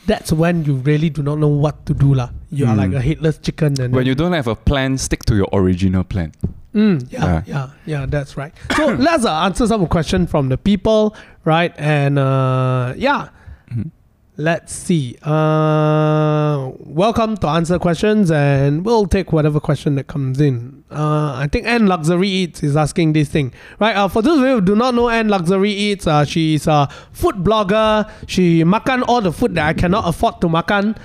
that's when you really do not know what to do. lah. You are Mm. like a headless chicken. And When you don't have a plan, stick to your original plan. Mm, yeah, yeah, yeah, that's right. So let's uh, answer some question from the people, right? And uh, yeah, Mhm. let's see. Uh, welcome to answer questions, and we'll take whatever question that comes in. Uh, I think Anne Luxury Eats is asking this thing, right? Uh, for those of you who do not know Anne Luxury Eats, uh, she is a food blogger. She makan all the food that I cannot afford to makan.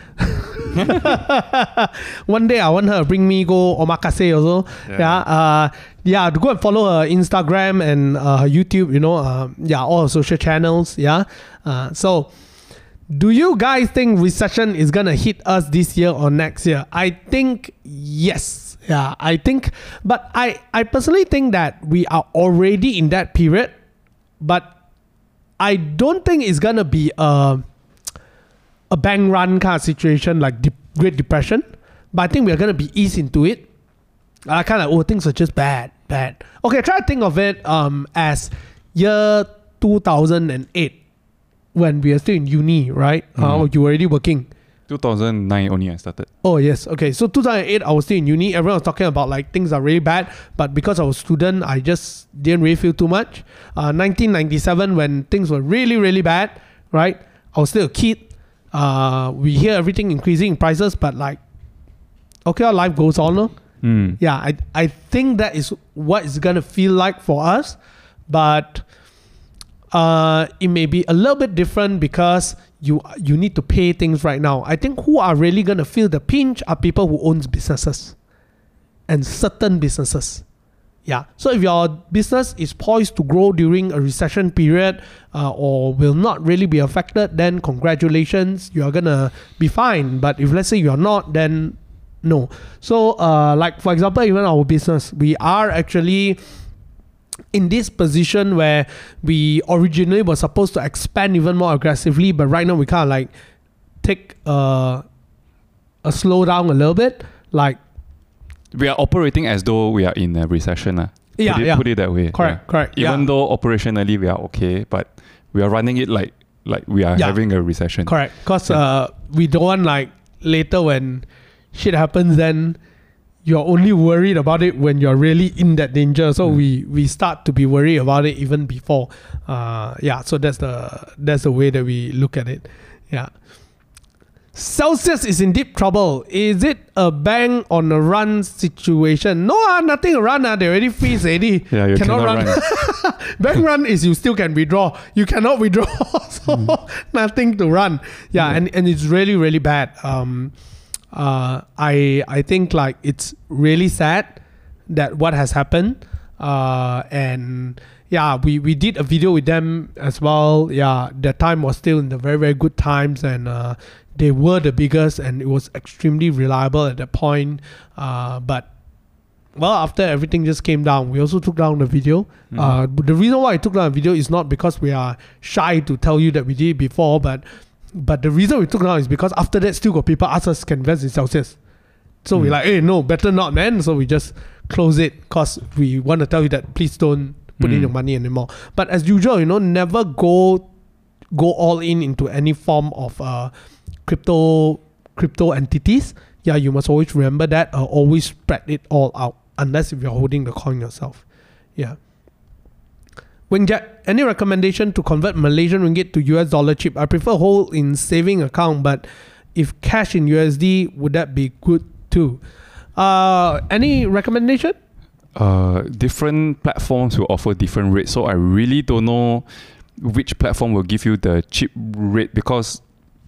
One day I want her to bring me go omakase also. Yeah. Yeah. uh, yeah, to go and follow her Instagram and uh, her YouTube, you know, uh, yeah, all her social channels. Yeah. Uh, so Do you guys think recession is gonna hit us this year or next year? I think yes. Yeah, I think, but I I personally think that we are already in that period, but I don't think it's gonna be a a bank run kind of situation like the Great Depression. But I think we're gonna be eased into it. I kind of oh things are just bad, bad. Okay, try to think of it um as year two thousand and eight when we are still in uni, right? Uh, Mhm. you were already working. 2009 only I started. Oh yes, okay. So 2008, I was still in uni. Everyone was talking about like things are really bad, but because I was a student, I just didn't really feel too much. Uh, 1997, when things were really really bad, right? I was still a kid. Uh, we hear everything increasing in prices, but like, okay, our life goes on. No? Mm. Yeah, I I think that is what it's gonna feel like for us, but uh, it may be a little bit different because you you need to pay things right now. I think who are really gonna feel the pinch are people who owns businesses, and certain businesses. Yeah. So if your business is poised to grow during a recession period, uh, or will not really be affected, then congratulations, you are gonna be fine. But if let's say you are not, then no. So, uh, like for example, even our business, we are actually in this position where we originally were supposed to expand even more aggressively, but right now we kind of like take uh, a slowdown a little bit. Like, We are operating as though we are in a recession. yeah, put it, yeah, Put it that way. correct, correct. Even yeah. though operationally we are okay, but we are running it like like we are Yeah. having a recession. Correct. Because Yeah. uh, we don't want like later when shit happens, then you're only worried about it when you're really in that danger. So Mm. we we start to be worried about it even before. Uh, yeah. So that's the that's the way that we look at it. Yeah. Celsius is in deep trouble. Is it a bank on a run situation? No, ah, nothing run. Ah, they already freeze already. Yeah, you Cannot cannot, run. run. Bank run is you still can withdraw. You cannot withdraw, so nothing to run. Yeah, Yeah. and, and it's really really bad. Um, uh, I I think like it's really sad that what has happened. Uh, and yeah, we we did a video with them as well. Yeah, that time was still in the very very good times, and uh, they were the biggest, and it was extremely reliable at that point. Uh, but well, after everything just came down, we also took down the video. Mhm. Uh, the reason why I took down the video is not because we are shy to tell you that we did it before, but but the reason we took down is because after that, still got people ask us can invest in Celsius. So we're Mm. like, hey, no, better not, man. So we just close it because we want to tell you that please don't put in Mm. your money anymore. But as usual, you know, never go go all in into any form of uh, crypto crypto entities. Yeah, you must always remember that. Uh, always spread it all out, unless if you're holding the coin yourself. Yeah. Wing Jack, any recommendation to convert Malaysian ringgit to US dollar cheap? I prefer hold in saving account, but if cash in USD, would that be good too? Uh, any recommendation? uh, different platforms will offer different rates. So I really don't know which platform will give you the cheap rate because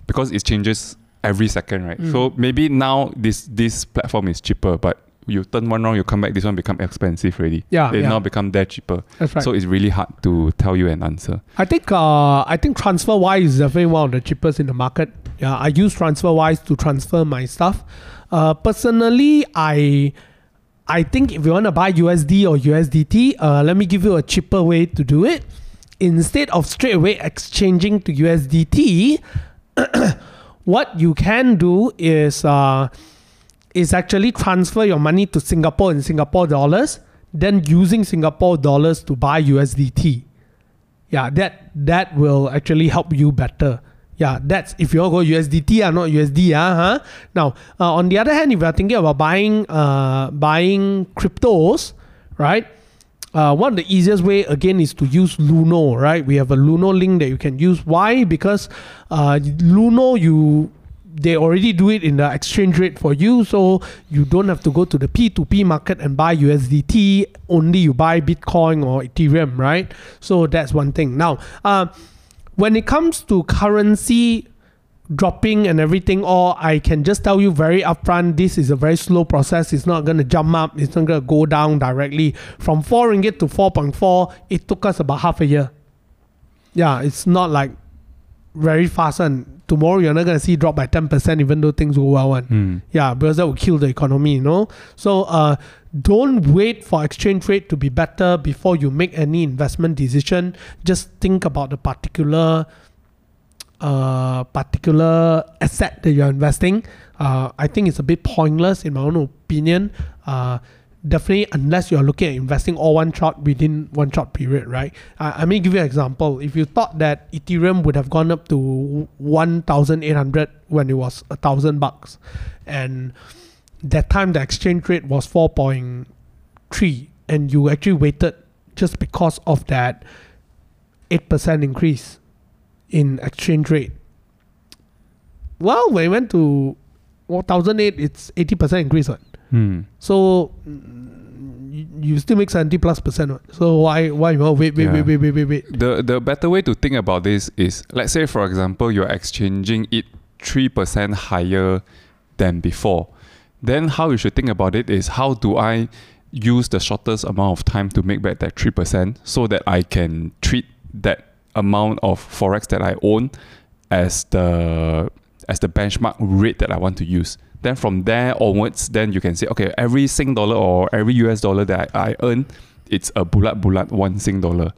because it changes every second, right? Mm. So maybe now this this platform is cheaper, but you turn one round, you come back, this one become expensive already. Yeah, They yeah. now become that cheaper. That's right. So it's really hard to tell you an answer. I think uh, I think TransferWise is definitely one of the cheapest in the market. Yeah, I use TransferWise to transfer my stuff. Uh, personally, I I think if you want to buy USD or USDT, uh, let me give you a cheaper way to do it. Instead of straight away exchanging to USDT, what you can do is uh, is actually transfer your money to Singapore in Singapore dollars, then using Singapore dollars to buy USDT yeah that that will actually help you better. Yeah that's if you all go USDT ah, not USD ah, huh? now uh, on the other hand if you're thinking about buying uh, buying cryptos right uh, one of the easiest way again is to use Luno right? We have a Luno link that you can use. Why? Because uh, Luno you they already do it in the exchange rate for you so you don't have to go to the p2p market and buy usdt only you buy bitcoin or ethereum right? So that's one thing. Now uh, when it comes to currency dropping and everything all i can just tell you very upfront this is a very slow process. It's not going to jump up. It's not going to go down directly. From 4 ringgit to 4.4 it took us about half a year. Yeah it's not like very fast and tomorrow you're not gonna see it drop by ten percent even though things go well one. Mm. Yeah, because that would kill the economy, you know. So uh, don't wait for exchange rate to be better before you make any investment decision. Just think about the particular uh, particular asset that you're investing. Uh, I think it's a bit pointless in my own opinion. Uh, definitely, unless you're looking at investing all one shot within one shot period, right? Uh, I mean, give you an example. If you thought that Ethereum would have gone up to 1,800 when it was a thousand bucks, and that time the exchange rate was 4.3, and you actually waited just because of that 8% increase in exchange rate. Well, when it went to 1008, it's 80% increase. Right? Mm. So you, still make 70 plus percent. So why why you wait, wait, Yeah. wait, wait, wait, wait, wait. The the better way to think about this is let's say for example you're exchanging it three percent higher than before. Then how you should think about it is how do I use the shortest amount of time to make back that three percent so that I can treat that amount of forex that I own as the as the benchmark rate that I want to use. Then from there onwards, then you can say, okay, every Sing dollar or every US dollar that I, I earn, it's a bulat bulat one Sing dollar.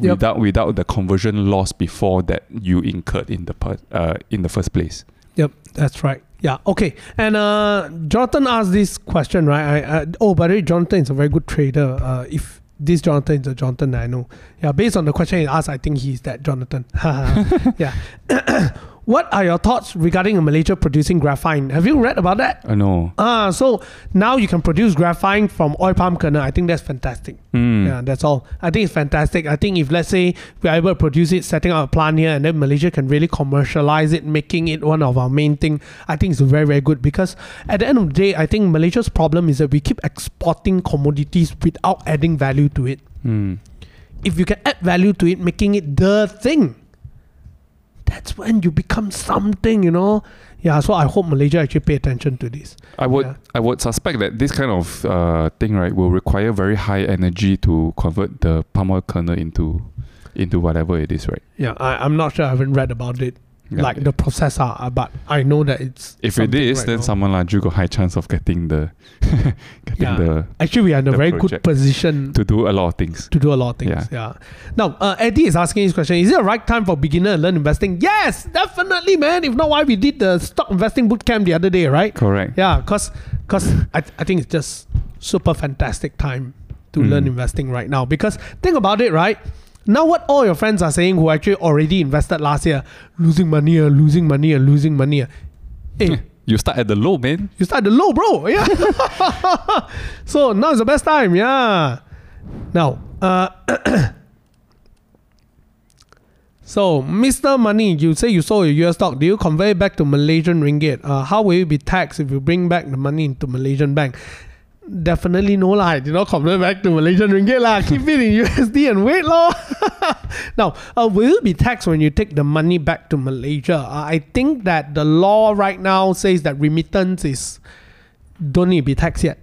Yep. Without without the conversion loss before that you incurred in the per, uh, in the first place. Yep, that's right. Yeah, okay. And uh, Jonathan asked this question, right? I, I, oh, by the way, Jonathan is a very good trader. Uh, if this Jonathan is a Jonathan I know. Yeah, based on the question he asked, I think he's that Jonathan. yeah. what are your thoughts regarding Malaysia producing graphene? Have you read about that? I know. Ah, so now you can produce graphene from oil palm kernel. I think that's fantastic. Mm. Yeah, that's all. I think it's fantastic. I think if let's say we're able to produce it, setting up a plant here, and then Malaysia can really commercialize it, making it one of our main thing, I think it's very very good because at the end of the day, I think Malaysia's problem is that we keep exporting commodities without adding value to it. Mm. If you can add value to it, making it the thing, that's when you become something, you know. Yeah, so I hope Malaysia actually pay attention to this. I would Yeah. I would suspect that this kind of uh, thing right will require very high energy to convert the palm oil kernel into into whatever it is, right? Yeah, I, I'm not sure. I haven't read about it. Yeah. like the processor, uh, but I know that it's. if it is, right then now. someone like you got high chance of getting the getting Yeah. the Actually, we are in a very good position to do a lot of things. to do a lot of things. Yeah. Now, uh, Eddie is asking this question: Is it the right time for beginner to learn investing? Yes, definitely, man. If not, why we did the stock investing boot camp the other day, right? Correct. Yeah, cause, cause I, I think it's just super fantastic time to learn Mm. investing right now. Because think about it, right? Now, what all your friends are saying who actually already invested last year, losing money, uh, losing money, uh, losing money. uh. Hey, You start at the low, man. you start the low, bro. Yeah. so now is the best time. Yeah. Now, uh, so Mr. Money, you say you sold your US stock. Do you convert it back to Malaysian ringgit? Uh, how will you be taxed if you bring back the money into Malaysian bank? Definitely no lah. I did not convert back to Malaysian ringgit lah. Keep it in USD and wait lor. now, uh, will you be taxed when you take the money back to Malaysia? Uh, I think that the law right now says that remittance is don't need to be taxed yet.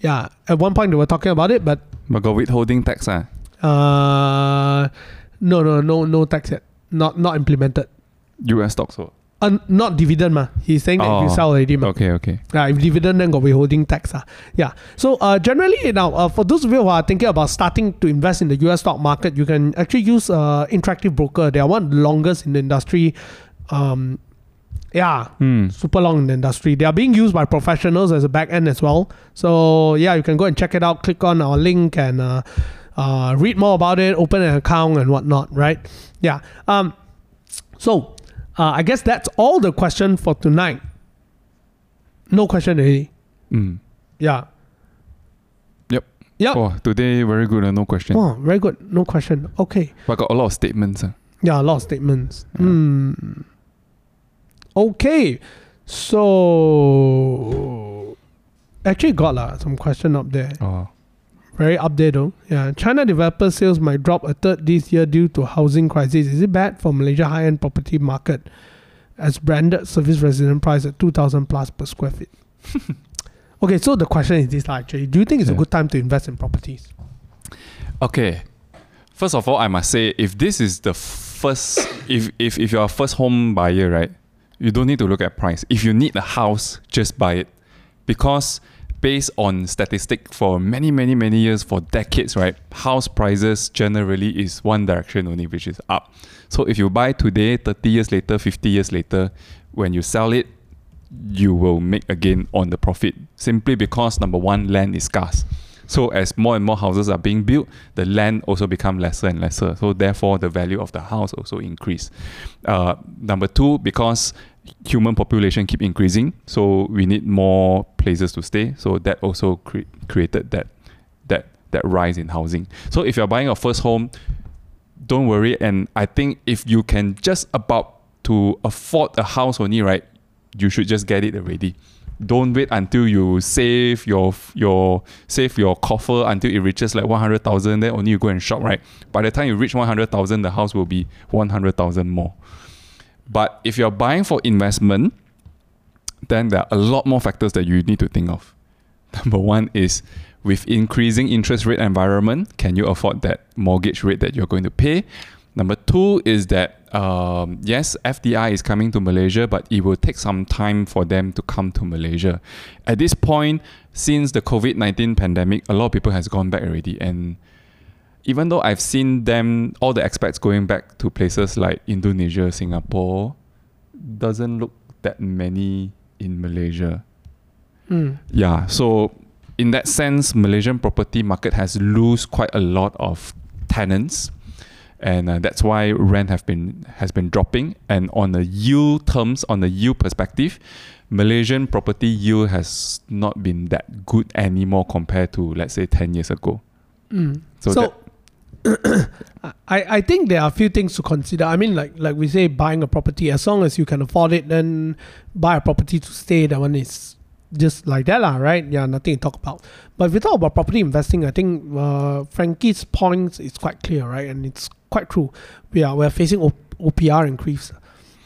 Yeah, at one point they were talking about it, but But got withholding tax, ah. uh, no, no, no, no tax yet. Not not implemented. US stocks. So. Uh, not dividend ma. He's saying that if you Oh, sell already ma. Okay, okay. Yeah, if dividend then got withholding tax. Uh. Yeah. So uh, generally now, uh, for those of you who are thinking about starting to invest in the US stock market, you can actually use uh, Interactive Broker. They are one of the longest in the industry. Um, yeah, Hmm. super long in the industry. They are being used by professionals as a back end as well. So yeah, you can go and check it out. Click on our link and uh, uh, read more about it. Open an account and whatnot. Right? Yeah. Um. So uh, I guess that's all the question for tonight. No question already. Mm. Yeah. Yep. Yep. Oh, today very good. Uh, no question. Oh, very good. No question. Okay. But got a lot of statements. Uh. Yeah, a lot of statements. Yeah. Hmm. Okay. So actually got lah some question up there. Oh. Very up there though. Yeah. China developer sales might drop a third this year due to housing crisis. Is it bad for Malaysia high end property market as branded service resident price at two thousand plus per square feet? okay, so the question is this actually. Do you think it's a good time to invest in properties? Okay. First of all, I must say, if this is the first if if if you're a first home buyer, right? You don't need to look at price. If you need a house, just buy it. Because based on statistic for many, many, many years, for decades, right? House prices generally is one direction only, which is up. So if you buy today, 30 years later, 50 years later, when you sell it, you will make a gain on the profit simply because number one, land is scarce. So as more and more houses are being built, the land also become lesser and lesser. So therefore, the value of the house also increase. Uh, number two, because human population keep increasing, so we need more places to stay. So that also cre- created that that that rise in housing. So if you're buying a first home, don't worry. And I think if you can just about to afford a house only, right, you should just get it already don't wait until you save your your save your coffer until it reaches like 100,000 then only you go and shop right by the time you reach 100,000 the house will be 100,000 more but if you're buying for investment then there are a lot more factors that you need to think of number 1 is with increasing interest rate environment can you afford that mortgage rate that you're going to pay Number two is that um, yes, FDI is coming to Malaysia, but it will take some time for them to come to Malaysia. At this point, since the COVID nineteen pandemic, a lot of people has gone back already, and even though I've seen them, all the expats going back to places like Indonesia, Singapore, doesn't look that many in Malaysia. Mm. Yeah, so in that sense, Malaysian property market has lost quite a lot of tenants and uh, that's why rent have been has been dropping. And on the yield terms, on the yield perspective, Malaysian property yield has not been that good anymore compared to let's say ten years ago. Mm. So, So, I, I think there are a few things to consider. I mean, like like we say, buying a property as long as you can afford it, then buy a property to stay. That one is just like that, lah, right? Yeah, nothing to talk about. But if we talk about property investing, I think uh, Frankie's points is quite clear, right? And it's quite true. We are we're facing OPR increase.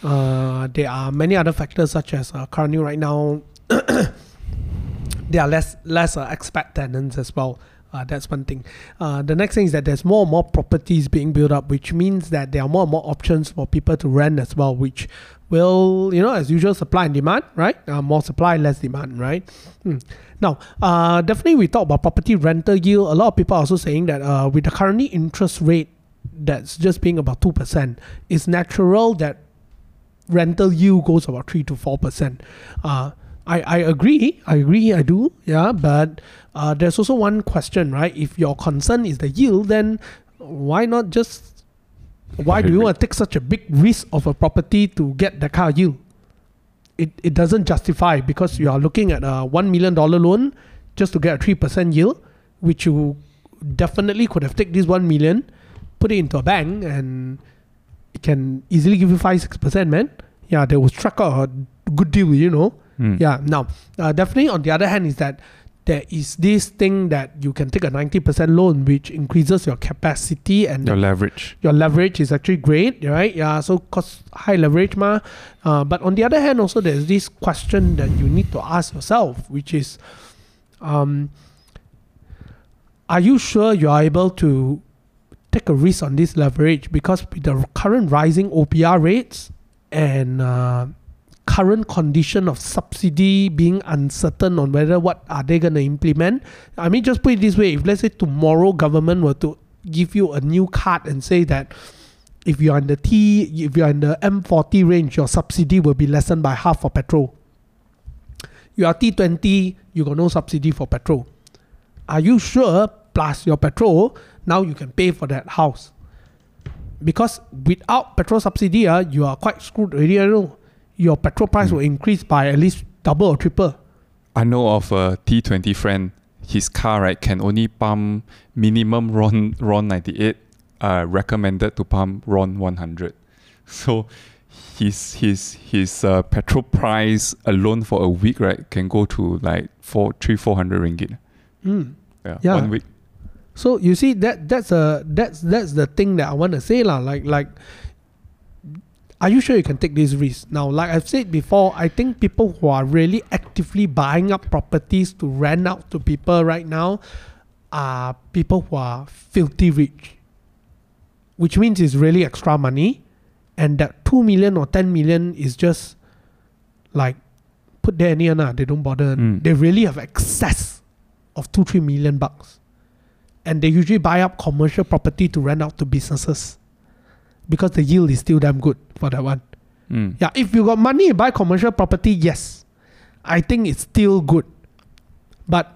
Uh, there are many other factors such as uh, currently right now there are less less uh, expat tenants as well. Uh, that's one thing. Uh, the next thing is that there's more and more properties being built up, which means that there are more and more options for people to rent as well, which will, you know, as usual, supply and demand, right? Uh, more supply, less demand, right? Hmm. Now, uh, definitely we talk about property rental yield. A lot of people are also saying that uh, with the currently interest rate that's just being about 2%, it's natural that rental yield goes about 3 to 4%. I, I agree, I agree, I do, yeah, but uh, there's also one question, right? If your concern is the yield, then why not just, why do you want to take such a big risk of a property to get that kind of yield? It, it doesn't justify because you are looking at a $1 million loan just to get a 3% yield, which you definitely could have taken this 1 million, put it into a bank, and it can easily give you 5 6%, man. Yeah, they will strike out a good deal, you know. Hmm. Yeah. Now, uh, definitely on the other hand is that there is this thing that you can take a 90% loan, which increases your capacity and your leverage. your leverage is actually great, right? Yeah, so cause high leverage ma. Uh, but on the other hand, also there's this question that you need to ask yourself, which is, um, are you sure you are able to take a risk on this leverage? Because with the current rising OPR rates and uh, current condition of subsidy being uncertain on whether what are they going to implement. I mean, just put it this way: if let's say tomorrow government were to give you a new card and say that if you are in the T, if you are in the M40 range, your subsidy will be lessened by half for petrol. You are T20, you got no subsidy for petrol. Are you sure? Plus your petrol, now you can pay for that house. Because without petrol subsidy, uh, you are quite screwed already. I know your petrol price Mm. will increase by at least double or triple. I know of a T20 friend. His car right can only pump minimum RON RON 98. Uh, recommended to pump RON 100. So his his his uh, petrol price alone for a week right can go to like four three four hundred ringgit. Mm. Yeah, Yeah. one week. So you see that that's a that's that's the thing that I want to say lah. Like like, are you sure you can take this risk? Now, like I've said before, I think people who are really actively buying up properties to rent out to people right now are people who are filthy rich. which means it's really extra money, and that two million or ten million is just like put there near nah, they don't bother. Mm. They really have excess of two three million bucks, and they usually buy up commercial property to rent out to businesses because the yield is still damn good for that one. Mm. Yeah, if you got money to buy commercial property, yes, I think it's still good. But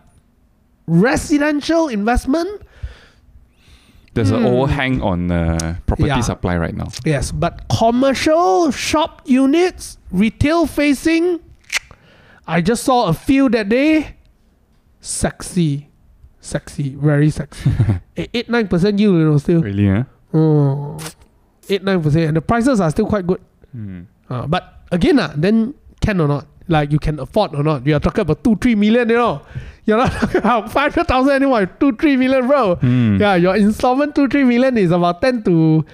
residential investment, There's an Hmm. overhang on uh, property Yeah. supply right now. yes, but commercial shop units, retail facing, I just saw a few that day. Sexy, sexy, very sexy. Eh, eight nine percent yield, you know, still. Really, huh? Oh, eight nine percent, and the prices are still quite good. Mm. Uh, but again, uh, then can or not? Like you can afford or not? You are talking about two, three million, you know. You're not talking about five hundred thousand anymore. Two, three million, bro. Mm. Yeah, your installment two, three million is about ten to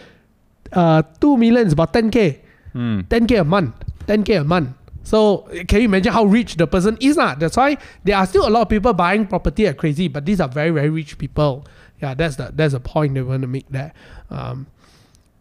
uh two million is about ten k. Mm. Ten k a month. Ten k a month. So can you imagine how rich the person is? Nah? That's why there are still a lot of people buying property at crazy, but these are very, very rich people. Yeah, that's the that's the point they want to make there. Um,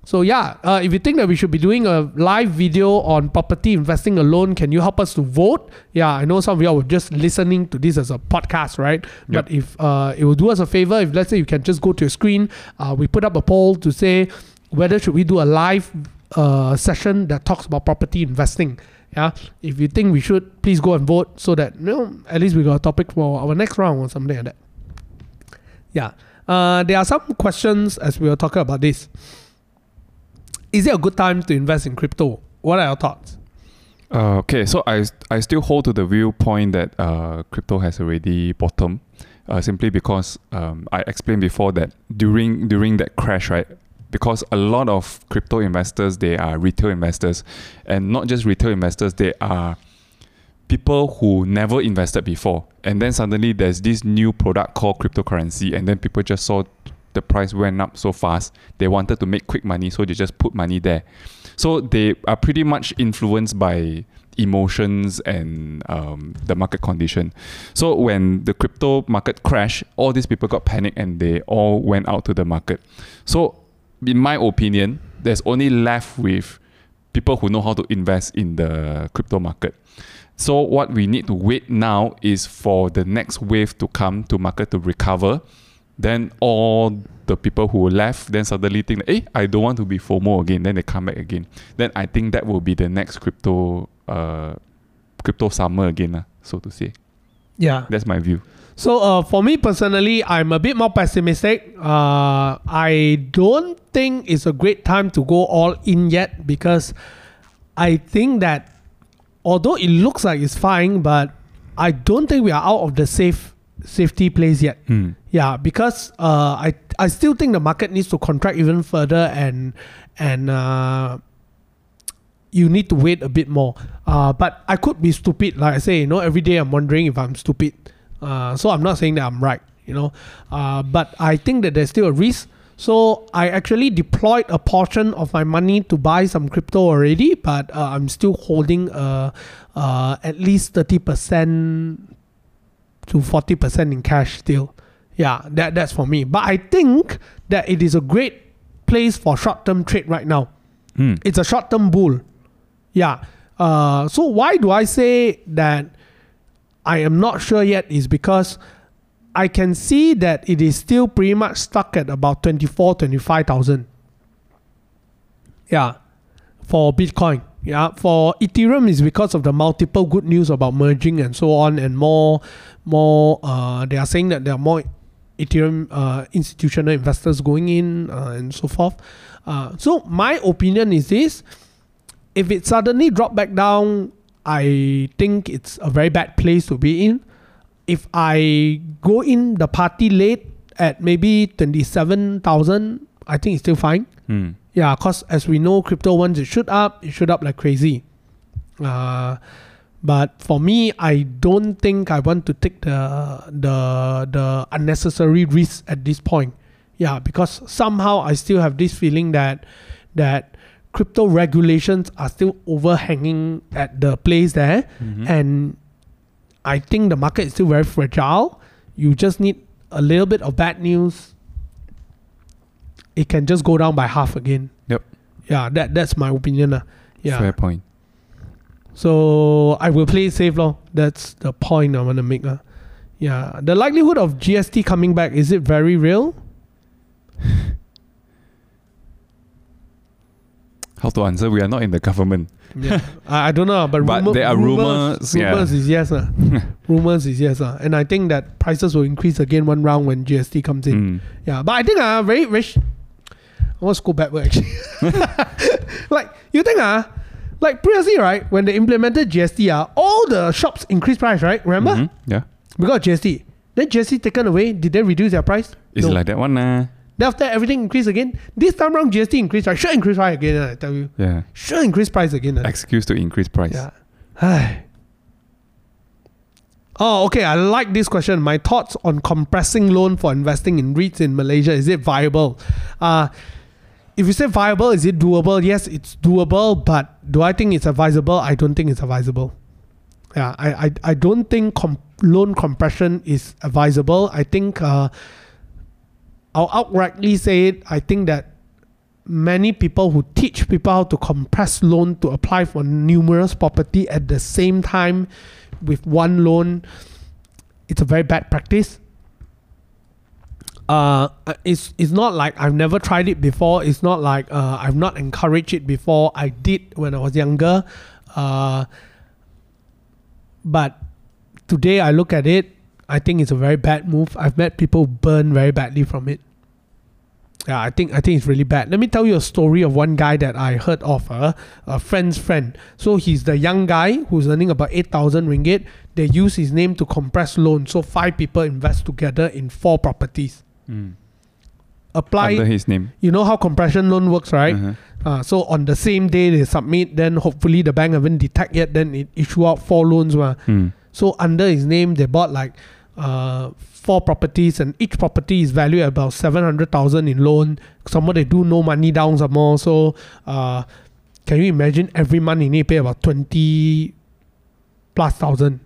so yeah, uh, if you think that we should be doing a live video on property investing alone, can you help us to vote? Yeah, I know some of you are just listening to this as a podcast, right? But if uh, it will do us a favor, if let's say you can just go to your screen, uh, we put up a poll to say whether should we do a live uh, session that talks about property investing. Yeah, if you think we should, please go and vote so that you know at least we got a topic for our next round or something like that. Yeah, uh, there are some questions as we were talking about this. Is it a good time to invest in crypto? What are your thoughts? Uh, okay, so I I still hold to the viewpoint that uh, crypto has already bottomed, uh, simply because um, I explained before that during during that crash, right? Because a lot of crypto investors they are retail investors, and not just retail investors, they are people who never invested before, and then suddenly there's this new product called cryptocurrency, and then people just saw the price went up so fast, they wanted to make quick money, so they just put money there. So they are pretty much influenced by emotions and um, the market condition. So when the crypto market crashed, all these people got panicked and they all went out to the market. So in my opinion, there's only left with people who know how to invest in the crypto market. So what we need to wait now is for the next wave to come to market to recover. Then all the people who left then suddenly think, hey, I don't want to be FOMO again. Then they come back again. Then I think that will be the next crypto uh crypto summer again, lah, so to say. Yeah. That's my view. So uh, for me personally, I'm a bit more pessimistic. Uh, I don't think it's a great time to go all in yet because I think that although it looks like it's fine, but I don't think we are out of the safe safety place yet. Hmm. Yeah, because uh, I I still think the market needs to contract even further and and uh, you need to wait a bit more. Uh, but I could be stupid, like I say. You know, every day I'm wondering if I'm stupid. Uh, so I'm not saying that I'm right. You know, uh, but I think that there's still a risk. So I actually deployed a portion of my money to buy some crypto already, but uh, I'm still holding uh, uh, at least thirty percent to forty percent in cash still. Yeah, that that's for me. But I think that it is a great place for short term trade right now. Hmm. It's a short term bull. Yeah. Uh, so why do I say that I am not sure yet is because I can see that it is still pretty much stuck at about 24, 25,000. Yeah. For Bitcoin. Yeah. For Ethereum is because of the multiple good news about merging and so on and more, more, uh, they are saying that there are more Ethereum uh, institutional investors going in uh, and so forth. Uh, so my opinion is this: if it suddenly drop back down, I think it's a very bad place to be in. If I go in the party late at maybe twenty seven thousand, I think it's still fine. Hmm. Yeah, cause as we know, crypto once it shoot up, it shoot up like crazy. Uh, but for me, I don't think I want to take the the the unnecessary risk at this point. Yeah, because somehow I still have this feeling that that crypto regulations are still overhanging at the place there, Mhm. and I think the market is still very fragile. You just need a little bit of bad news. It can just go down by half again. Yep. Yeah, that that's my opinion. Uh. Yeah. Fair point. So I will play it safe lor. That's the point I want to make. Uh. Yeah. The likelihood of GST coming back, is it very real? How to answer? We are not in the government. Yeah. I, I don't know, but, But rumor- there are rumors. rumors, yeah. Rumors is yes. Uh. rumors is yes. Uh. And I think that prices will increase again one round when GST comes in. Mm. Yeah, but I think uh, very very. I want to go backward actually. like you think uh, like previously right when they implemented GST uh, all the shops increased price right? Remember Mhm. Yeah. because GST. Then GST taken away. Did they reduce their price? It's No. like that one. nah. Then after everything increased again. This time round GST increased right. Sure increase price again. uh, I tell you. Yeah. Sure increase price again. uh. Excuse to increase price. Yeah. 唉. Oh, okay. I like this question. My thoughts on compressing loan for investing in REITs in Malaysia. Is it viable? Uh, if you say viable, is it doable? Yes, it's doable, but do I think it's advisable? I don't think it's advisable. Yeah, I, I, I don't think com- loan compression is advisable. I think uh, I'll outrightly say it. I think that many people who teach people how to compress loan to apply for numerous property at the same time with one loan it's a very bad practice uh it's it's not like I've never tried it before it's not like uh, I've not encouraged it before I did when I was younger uh but today I look at it I think it's a very bad move I've met people burn very badly from it yeah, I think I think it's really bad. Let me tell you a story of one guy that I heard of, uh, a friend's friend. So he's the young guy who's earning about eight thousand ringgit. They use his name to compress loan. So five people invest together in four properties. Mm. Apply. Under his name. you know how compression loan works, right? Uh-huh. Uh, so on the same day they submit, then hopefully the bank haven't detect yet, then it issue out four loans. Mm. So under his name, they bought like uh, four properties, and each property is valued at about seven hundred thousand in loan. Some more they do no money down some more. So uh, can you imagine every month you need pay about twenty plus thousand?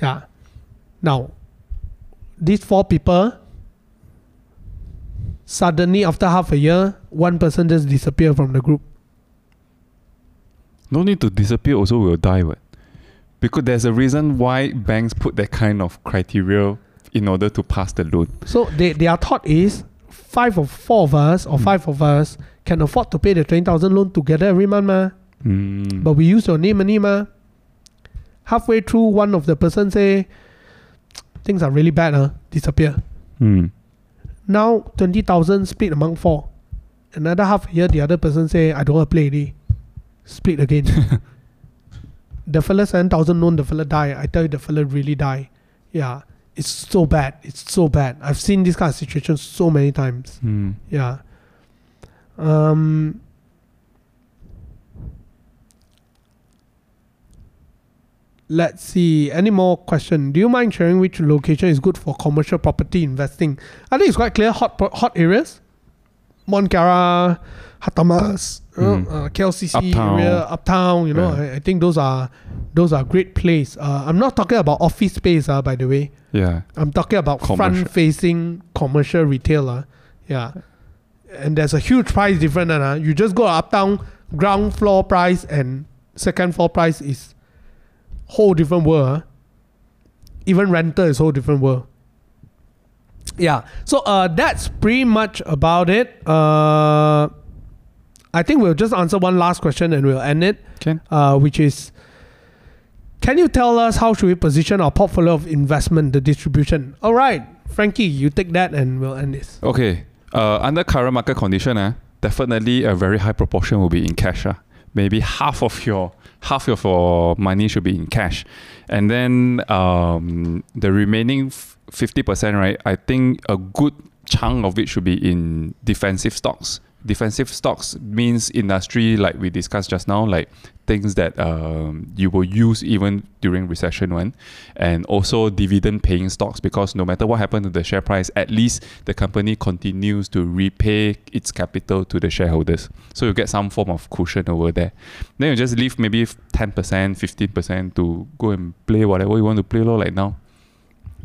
Yeah. Now, these four people suddenly after half a year, one person just disappear from the group. No need to disappear. Also, will die. What? Because there's a reason why banks put that kind of criteria in order to pass the loan. So they, their thought is five of four of us or Mm. five of us can afford to pay the twenty thousand loan together every month, ma. Mm. But we use your name money, ma. Halfway through, one of the person say things are really bad, huh? Disappear. Mm. Now twenty thousand split among four. Another half year, the other person say I don't want to play already. Split again. the fella seven thousand loan, the fella die. I tell you, the fella really die. Yeah, it's so bad. It's so bad. I've seen this kind of situation so many times. Mm. Yeah. Um. Let's see. Any more question? Do you mind sharing which location is good for commercial property investing? I think it's quite clear. Hot hot areas, Monkara, Hartamas, Mm. uh, KLCC Uptown. area, uptown. You know, Yeah. I, I think those are those are great place. Uh, I'm not talking about office space. Uh, by the way, Yeah. I'm talking about front facing commercial retailer. Yeah. And there's a huge price difference. Uh, you just go uptown, ground floor price and second floor price is whole different world. ah. Even rental is whole different world. Yeah. So uh that's pretty much about it. Uh I think we'll just answer one last question and we'll end it Can. uh, which is can you tell us how should we position our portfolio of investment, the distribution? All right, Frankie, you take that and we'll end this. Okay. Uh, under current market condition, uh, definitely a very high proportion will be in cash. Uh. Maybe half of your half of your money should be in cash, and then um, the remaining fifty percent, right? I think a good chunk of it should be in defensive stocks. Defensive stocks means industry like we discussed just now, like things that um, you will use even during recession one, and also dividend paying stocks because no matter what happened to the share price, at least the company continues to repay its capital to the shareholders. So you get some form of cushion over there. Then you just leave maybe ten percent, fifteen percent to go and play whatever you want to play, like now.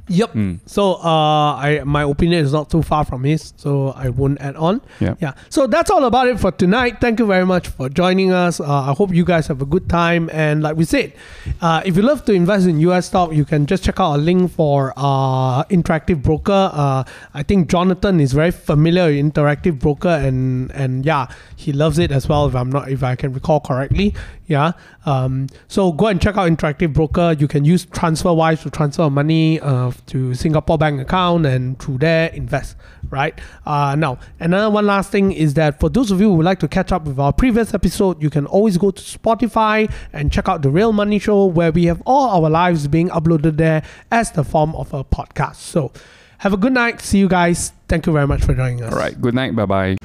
Yep. Mm. So uh, I my opinion is not too far from his, so I won't add on. Yeah. Yeah. So that's all about it for tonight. Thank you very much for joining us. Uh, I hope you guys have a good time. And like we said, uh, if you love to invest in US stock, you can just check out our link for uh, Interactive Broker. Uh, I think Jonathan is very familiar with Interactive Broker, and and yeah, he loves it as well. If I'm not, if I can recall correctly, yeah. Um, so go and check out Interactive Broker. You can use TransferWise to transfer money uh, to Singapore bank account and through there invest. Right uh, now, another one last thing is that for those of you who would like to catch up with our previous episode, you can always go to Spotify and check out the Real Money Show, where we have all our lives being uploaded there as the form of a podcast. So, have a good night. See you guys. Thank you very much for joining us. All right. Good night. Bye bye.